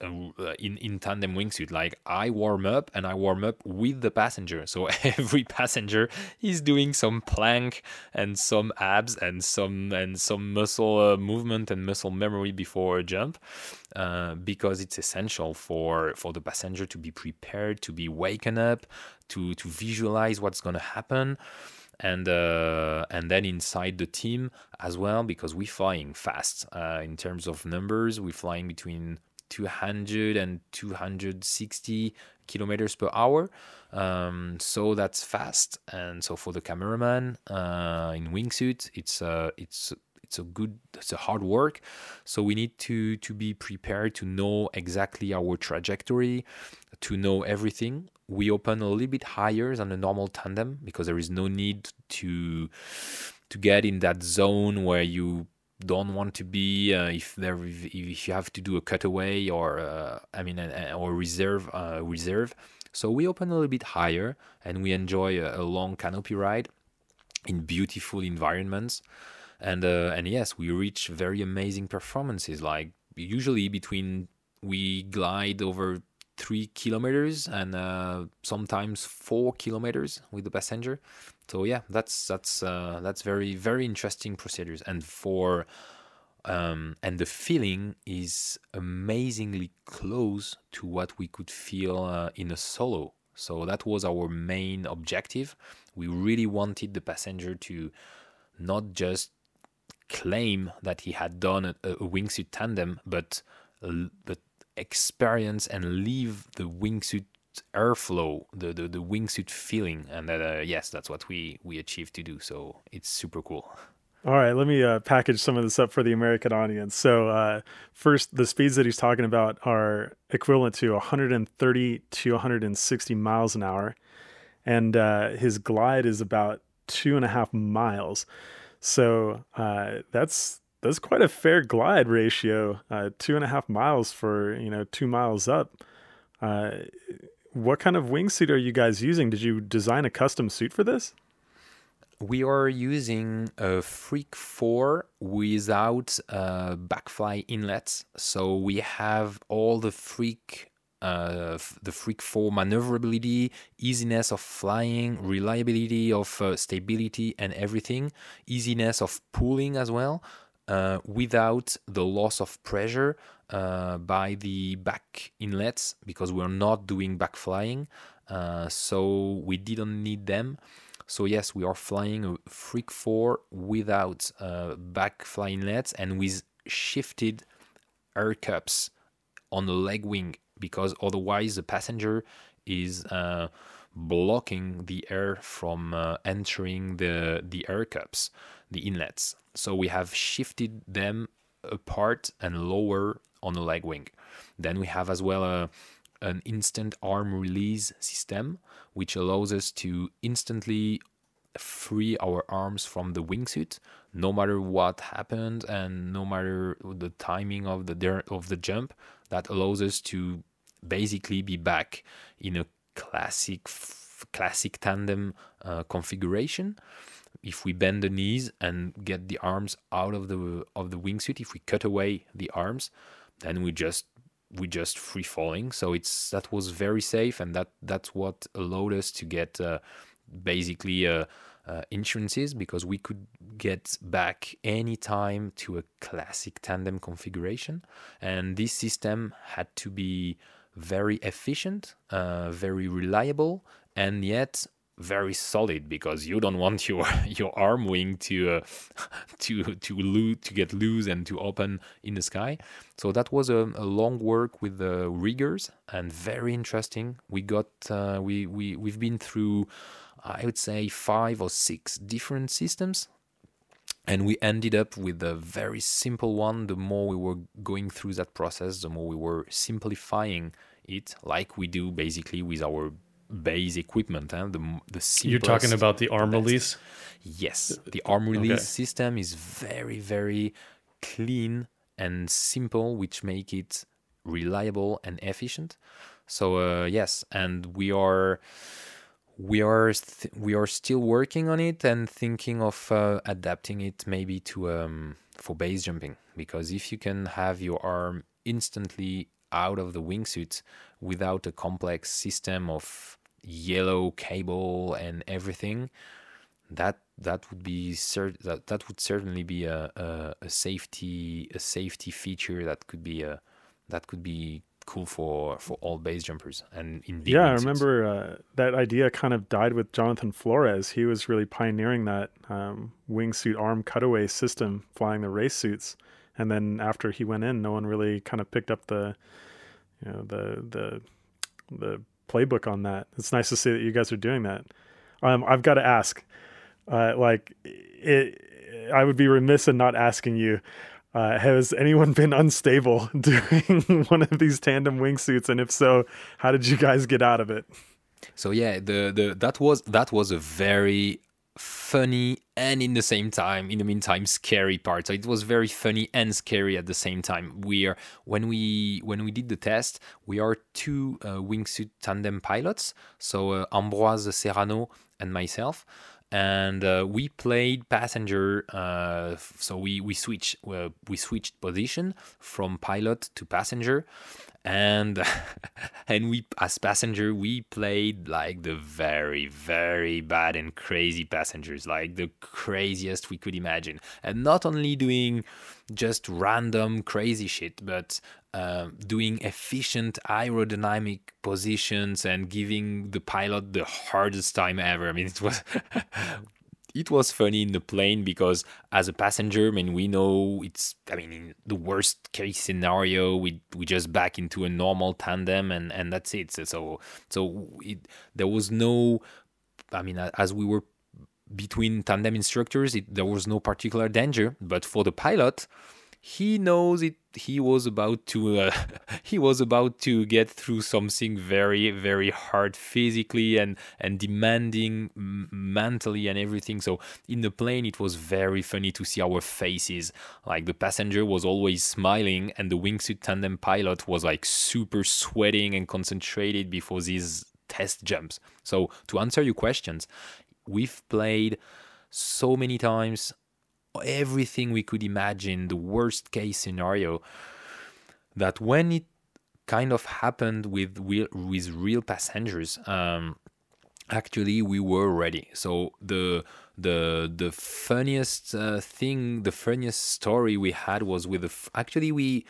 in in tandem wingsuit like i warm up and i warm up with the passenger. So every passenger is doing some plank and some abs and some and some muscle uh, movement and muscle memory before a jump uh, because it's essential for for the passenger to be prepared to be waken up to to visualize what's going to happen. And uh, and then inside the team as well because we're flying fast uh, in terms of numbers we're flying between 200 and 260 kilometers per hour. Um, so that's fast. And so for the cameraman uh, in wingsuit, it's uh, it's it's a good it's a hard work. So we need to to be prepared to know exactly our trajectory, to know everything. We open a little bit higher than a normal tandem because there is no need to to get in that zone where you don't want to be uh, if there if you have to do a cutaway or uh, I mean or reserve uh, reserve. So we open a little bit higher and we enjoy a, a long canopy ride in beautiful environments. And uh, and yes, we reach very amazing performances. Like usually between we glide over three kilometers and uh, sometimes four kilometers with the passenger. So yeah, that's that's uh, that's very very interesting procedures, and for um, and the feeling is amazingly close to what we could feel uh, in a solo. So that was our main objective. We really wanted the passenger to not just claim that he had done a, a wingsuit tandem, but but experience and live the wingsuit airflow, the, the, the wingsuit feeling. And that, uh, yes, that's what we, we achieved to do. So it's super cool. All right, let me uh, package some of this up for the American audience. So, uh, first, the speeds that he's talking about are equivalent to 130 to 160 miles an hour, and uh, his glide is about two and a half miles. So uh, that's that's quite a fair glide ratio. Uh, two and a half miles for you know two miles up. What kind of wingsuit are you guys using? Did you design a custom suit for this? We are using a Freak 4 without uh, backfly inlets. So we have all the Freak uh, the Freak 4 maneuverability, easiness of flying, reliability of uh, stability and everything, easiness of pulling as well uh, without the loss of pressure uh, by the back inlets because we're not doing back flying. Uh, so we didn't need them. So yes, we are flying a Freak 4 without uh, back fly inlets and with shifted air cups on the leg wing because otherwise the passenger is uh, blocking the air from uh, entering the the air cups, the inlets. So we have shifted them apart and lower on the leg wing. Then we have as well a, an instant arm release system, which allows us to instantly free our arms from the wingsuit, no matter what happened and no matter the timing of the of the jump. That allows us to basically be back in a classic classic tandem uh, configuration if we bend the knees and get the arms out of the of the wingsuit, if we cut away the arms, then we just we just free falling. So it's that was very safe, and that that's what allowed us to get uh, basically uh, uh, insurances because we could get back anytime to a classic tandem configuration, and this system had to be very efficient, uh, very reliable, and yet very solid because you don't want your your arm wing to uh, to to loo- to get loose and to open in the sky. So that was a, a long work with the riggers and very interesting. We got uh, we we we've been through I would say five or six different systems. And we ended up with a very simple one. The more we were going through that process, the more we were simplifying it, like we do basically with our base equipment. Huh? The the You're talking about the arm best. release. Yes, the arm release Okay. system is very very clean and simple, which make it reliable and efficient. So uh, yes, and we are we are th- we are still working on it and thinking of uh, adapting it maybe to um, for base jumping because if you can have your arm instantly out of the wingsuit without a complex system of yellow cable and everything that that would be cer- that that would certainly be a, a, a safety a safety feature that could be a that could be cool for for all base jumpers and yeah, I remember uh, that idea kind of died with Jhonathan Florez. He was really pioneering that um, wingsuit arm cutaway system, flying the race suits. And then after he went in, no one really kind of picked up the, you know, the the the playbook on that. It's nice to see that you guys are doing that. Um, I've got to ask, uh, like, it, I would be remiss in not asking you. Uh, has anyone been unstable doing one of these tandem wingsuits? And if so, how did you guys get out of it? So yeah, the the that was that was a very funny and in the same time in the meantime scary part so it was very funny and scary at the same time. We are when we when we did the test we are two uh, wingsuit tandem pilots. So uh, ambroise serrano and myself and uh, we played passenger uh, so we we switched uh, we switched position from pilot to passenger. And and we as passenger we played like the very very bad and crazy passengers like the craziest we could imagine. And not only doing just random crazy shit but um, doing efficient aerodynamic positions and giving the pilot the hardest time ever i mean it was it was funny in the plane because as a passenger, I mean, we know it's, I mean, in the worst case scenario, we we just back into a normal tandem and and that's it. So, so it, there was no, I mean, as we were between tandem instructors, it, there was no particular danger. But for the pilot, he knows it. He was about to uh, he was about to get through something very very hard physically and and demanding mentally and everything. So in the plane, it was very funny to see our faces. Like the passenger was always smiling, and the wingsuit tandem pilot was like super sweating and concentrated before these test jumps. So to answer your questions, we've played so many times everything we could imagine, the worst case scenario, that when it kind of happened with real, with real passengers, um, actually we were ready. So the the the funniest uh, thing, the funniest story we had was with the f- actually we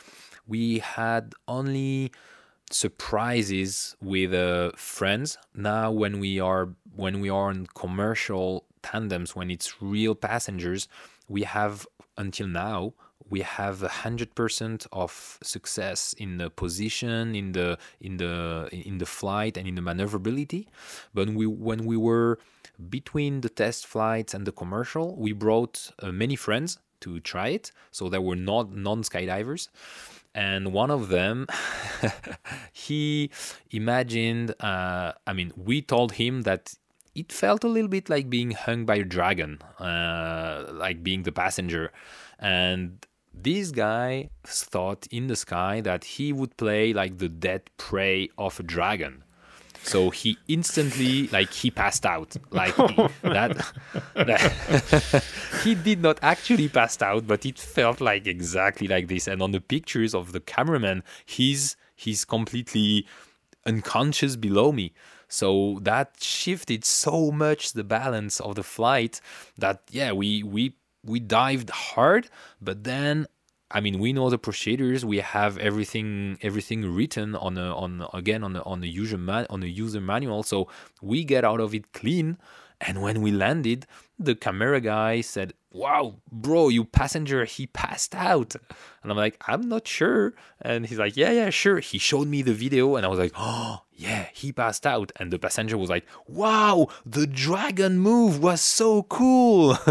we had only surprises with uh, friends. Now when we are when we are on commercial tandems when it's real passengers we have until now we have a hundred percent of success in the position in the in the in the flight and in the maneuverability. But we when we were between the test flights and the commercial we brought uh, many friends to try it. So there were not non skydivers and one of them he imagined uh, i mean we told him that it felt a little bit like being hung by a dragon uh, like being the passenger. And this guy thought in the sky that he would play like the dead prey of a dragon So he instantly, like, he passed out. Like he, that. that he did not actually pass out, but it felt like exactly like this. And on the pictures of the cameraman, he's he's completely unconscious below me. So that shifted so much the balance of the flight that yeah, we we we dived hard, but then I mean, we know the procedures. We have everything everything written on a, on again on a, on the user man, on the user manual. So we get out of it clean. And when we landed, the camera guy said, "Wow, bro, you passenger, he passed out." And I'm like, "I'm not sure." And he's like, "Yeah, yeah, sure." He showed me the video, and I was like, "Oh, yeah, he passed out." And the passenger was like, "Wow, the dragon move was so cool."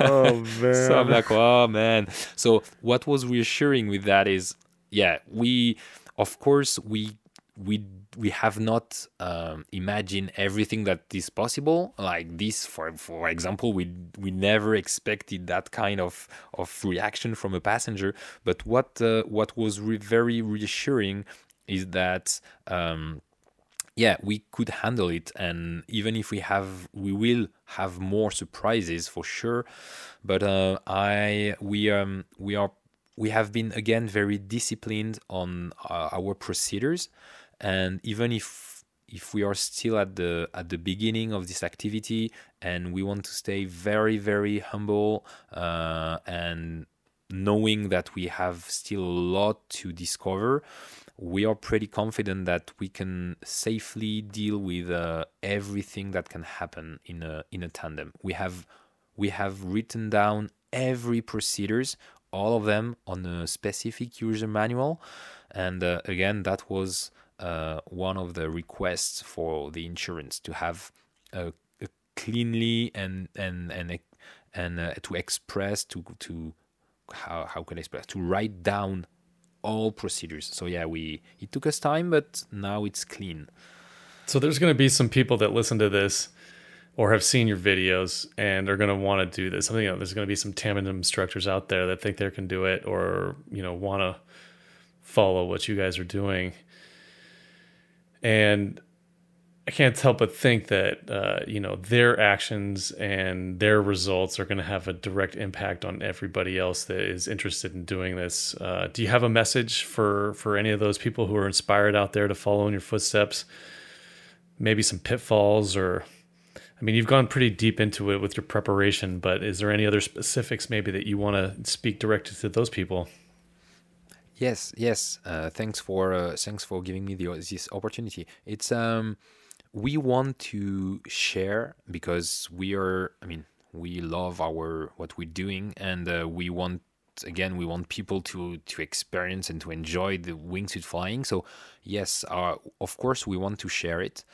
Oh man. so I'm like, oh man. So what was reassuring with that is, yeah, we, of course, we we we have not um, imagined everything that is possible. Like this, for for example, we we never expected that kind of of reaction from a passenger. But what uh, what was re- very reassuring is that. Um, yeah we could handle it and even if we have we will have more surprises for sure but uh, i we um we are we have been again very disciplined on uh, our procedures and even if if we are still at the at the beginning of this activity and we want to stay very very humble uh, and knowing that we have still a lot to discover we are pretty confident that we can safely deal with uh, everything that can happen in a in a tandem. We have we have written down every procedures, all of them on a specific user manual, and uh, again that was uh, one of the requests for the insurance to have a, a cleanly and and and and uh, to express to to how how can I express to write down all procedures. So yeah, we it took us time, but now it's clean. So there's going to be some people that listen to this or have seen your videos and are going to want to do this. I think you know, there's going to be some tandem instructors out there that think they can do it or you know want to follow what you guys are doing. And I can't help but think that uh, you know their actions and their results are going to have a direct impact on everybody else that is interested in doing this. Uh, do you have a message for for any of those people who are inspired out there to follow in your footsteps? Maybe some pitfalls, or I mean, you've gone pretty deep into it with your preparation, but is there any other specifics maybe that you want to speak directly to those people? Yes, yes. Uh, thanks for uh, thanks for giving me the, this opportunity. It's um we want to share because we are i mean we love our what we're doing and uh, we want again we want people to to experience and to enjoy the wingsuit flying so yes uh, of course we want to share it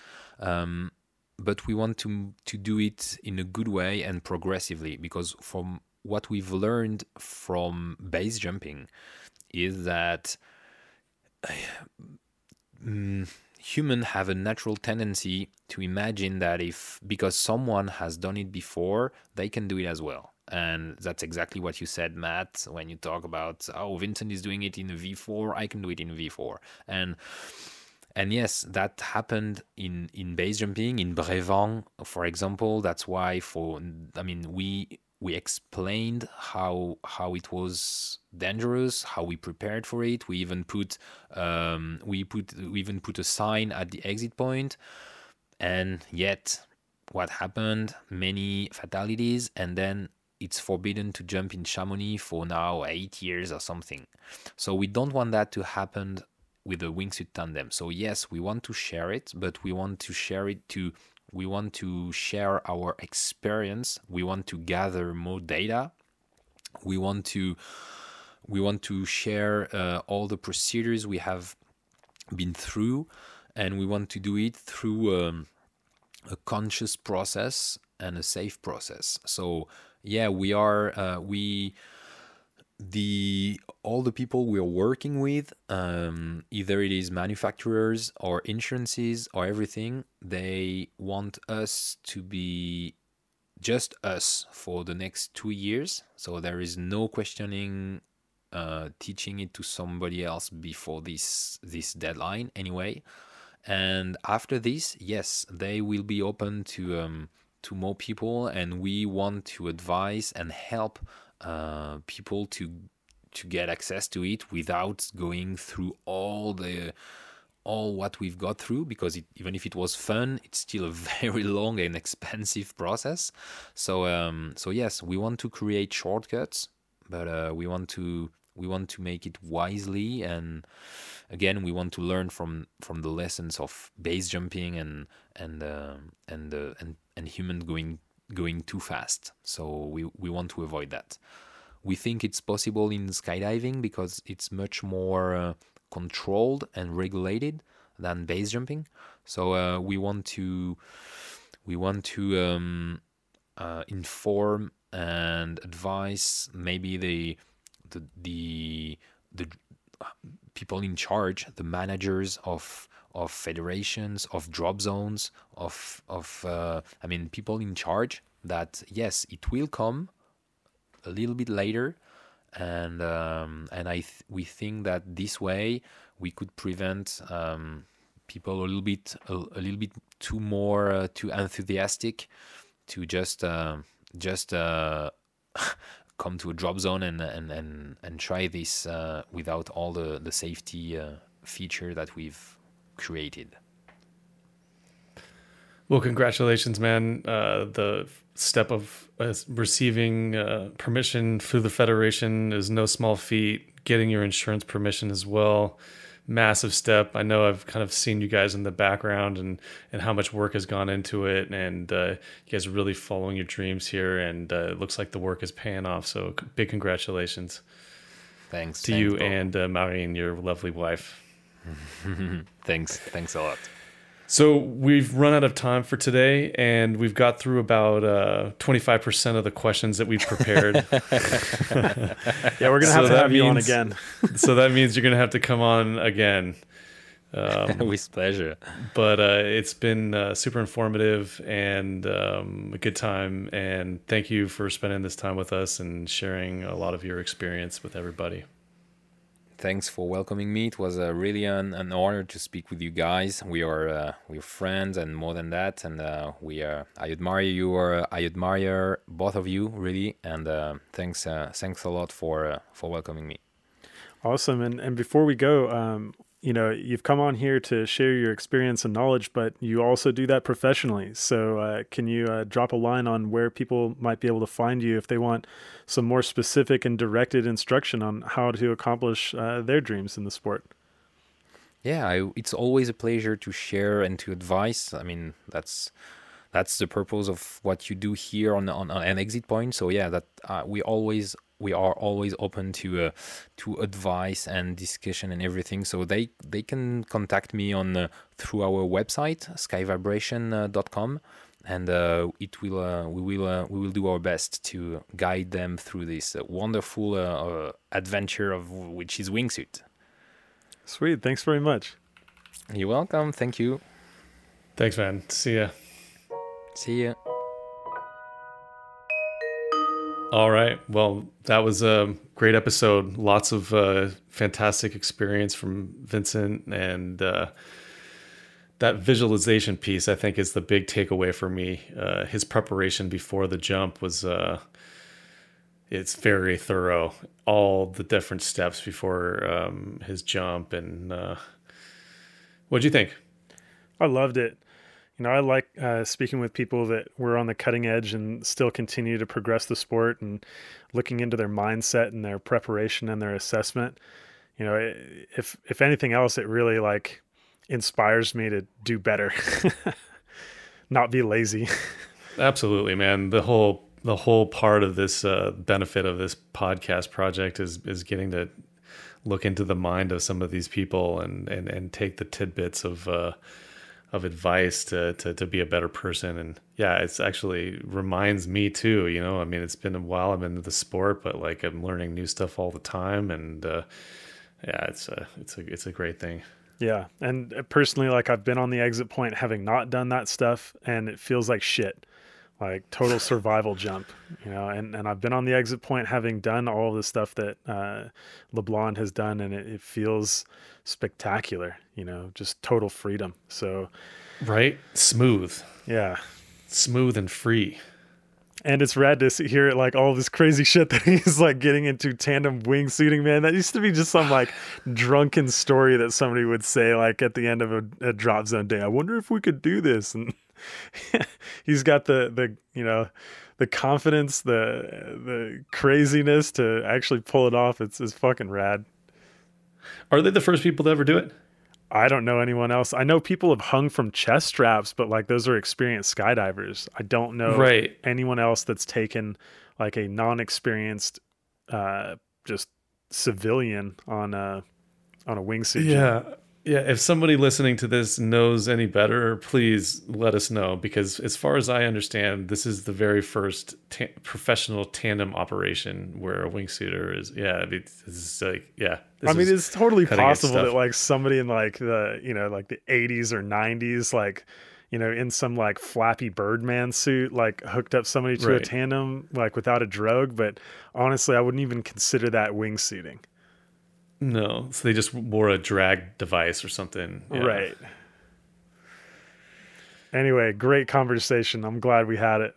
um, but we want to to do it in a good way and progressively because from what we've learned from base jumping is that um, humans have a natural tendency to imagine that if because someone has done it before, they can do it as well. And that's exactly what you said, Matt, when you talk about oh Vincent is doing it in V4, I can do it in V4. And and yes, that happened in in base jumping in Brévent, for example. That's why for I mean we we explained how how it was dangerous, how we prepared for it. We even put um, we put we even put a sign at the exit point, and yet what happened? Many fatalities, and then it's forbidden to jump in Chamonix for now eight years or something. So we don't want that to happen with the wingsuit tandem. So yes, we want to share it, but we want to share it to we want to share our experience. We want to gather more data. We want to we want to share uh, all the procedures we have been through and we want to do it through um, a conscious process and a safe process. So yeah we are uh, we the all the people we're working with um, either it is manufacturers or insurances or everything they want us to be just us for the next two years so there is no questioning uh, teaching it to somebody else before this this deadline anyway. And after this, yes, they will be open to um, to more people, and we want to advise and help uh, people to to get access to it without going through all the all what we've got through because it, even if it was fun it's still a very long and expensive process. So um, so yes we want to create shortcuts but uh, we want to we want to make it wisely. And again we want to learn from from the lessons of base jumping and and uh, and uh, and and human going going too fast so we we want to avoid that we think it's possible in skydiving because it's much more uh, controlled and regulated than base jumping. So uh, we want to we want to um, uh, inform and advise maybe the the the the people in charge, the managers of of federations, of drop zones, of of uh, I mean people in charge that yes, it will come a little bit later, and um, and I th- we think that this way we could prevent um, people a little bit a, a little bit too more uh, too enthusiastic to just uh, just uh, come to a drop zone and and and, and try this uh, without all the the safety uh, feature that we've created. Well, congratulations, man. Uh, the step of uh, receiving uh, permission through the Federation is no small feat. Getting your insurance permission as well, massive step. I know I've kind of seen you guys in the background and and how much work has gone into it, and uh, you guys are really following your dreams here, and uh, it looks like the work is paying off. So big congratulations. Thanks to thanks, you Bob. and uh, Marine, your lovely wife. thanks, thanks a lot. So we've run out of time for today, and we've got through about twenty five percent of the questions that we've prepared. yeah, we're gonna have So to that have you on again. so that means you're gonna have to come on again. Um, With pleasure. but uh, it's been uh, super informative and um, a good time. And thank you for spending this time with us and sharing a lot of your experience with everybody. Thanks for welcoming me. It was uh, really an, an honor to speak with you guys. We are uh, we're friends and more than that. And uh, we are. I admire you. Or I admire both of you really. And uh, thanks uh, thanks a lot for uh, for welcoming me. Awesome. And and before we go, um, you know, you've come on here to share your experience and knowledge, but you also do that professionally. So uh, can you uh, drop a line on where people might be able to find you if they want some more specific and directed instruction on how to accomplish uh, their dreams in the sport? Yeah, I, it's always a pleasure to share and to advise. I mean, that's that's the purpose of what you do here on on, on an exit point. So yeah, that uh, we always we are always open to uh, to advice and discussion and everything. So they they can contact me on uh, through our website skyvibration.com and uh, it will uh, we will uh, we will do our best to guide them through this uh, wonderful uh, uh, adventure of which is wingsuit. Sweet. Thanks very much. You're welcome. Thank you. Thanks, man. See ya. See ya. All right. Well, that was a great episode. Lots of uh, fantastic experience from Vincent, and uh, that visualization piece, I think, is the big takeaway for me. Uh, his preparation before the jump was uh, it's very thorough. All the different steps before um, his jump, and uh, what'd you think? I loved it. You know, I like uh, speaking with people that were on the cutting edge and still continue to progress the sport and looking into their mindset and their preparation and their assessment. You know, if if anything else, it really like inspires me to do better, not be lazy. Absolutely, man. The whole the whole part of this uh, benefit of this podcast project is is getting to look into the mind of some of these people and and and take the tidbits of uh, of advice to, to to be a better person. And yeah, it's actually reminds me too. You know, I mean, it's been a while I'm into the sport, but like I'm learning new stuff all the time, and uh, yeah, it's a it's a it's a great thing. Yeah. And uh, personally, like I've been on the exit point having not done that stuff and it feels like shit. Like total survival jump, you know. And and I've been on the exit point, having done all the stuff that uh, LeBlond has done, and it, it feels spectacular, you know, just total freedom. So, right, smooth, yeah, smooth and free. And it's rad to see, hear it like all this crazy shit that he's like getting into tandem wingsuiting man. That used to be just some like drunken story that somebody would say like at the end of a, a drop zone day. I wonder if we could do this. And he's got the the you know the confidence the the craziness to actually pull it off it's, it's fucking rad are they the first people to ever do it I don't know anyone else. I know people have hung from chest straps, but like those are experienced skydivers. I don't know right. anyone else that's taken like a non-experienced, uh, just civilian on a on a wingsuit. Yeah, yeah, if somebody listening to this knows any better, please let us know because, as far as I understand, this is the very first ta- professional tandem operation where a wingsuiter is. Yeah, it's like yeah. I mean, it's totally possible that like somebody in like the you know like the 80s or 90s, like you know, in some like flappy Birdman suit, like hooked up somebody to right. a tandem like without a drogue. But honestly, I wouldn't even consider that wingsuiting. No, so they just wore a drag device or something. Yeah. Right. Anyway, great conversation. I'm glad we had it.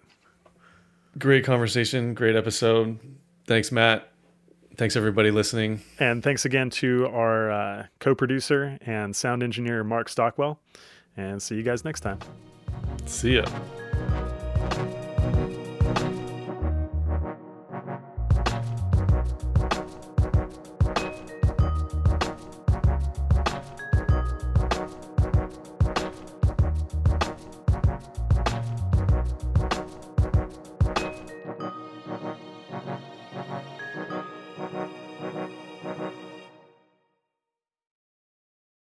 Great conversation. Great episode. Thanks, Matt. Thanks, everybody listening. And thanks again to our uh, co producer and sound engineer, Mark Stockwell. And see you guys next time. See ya.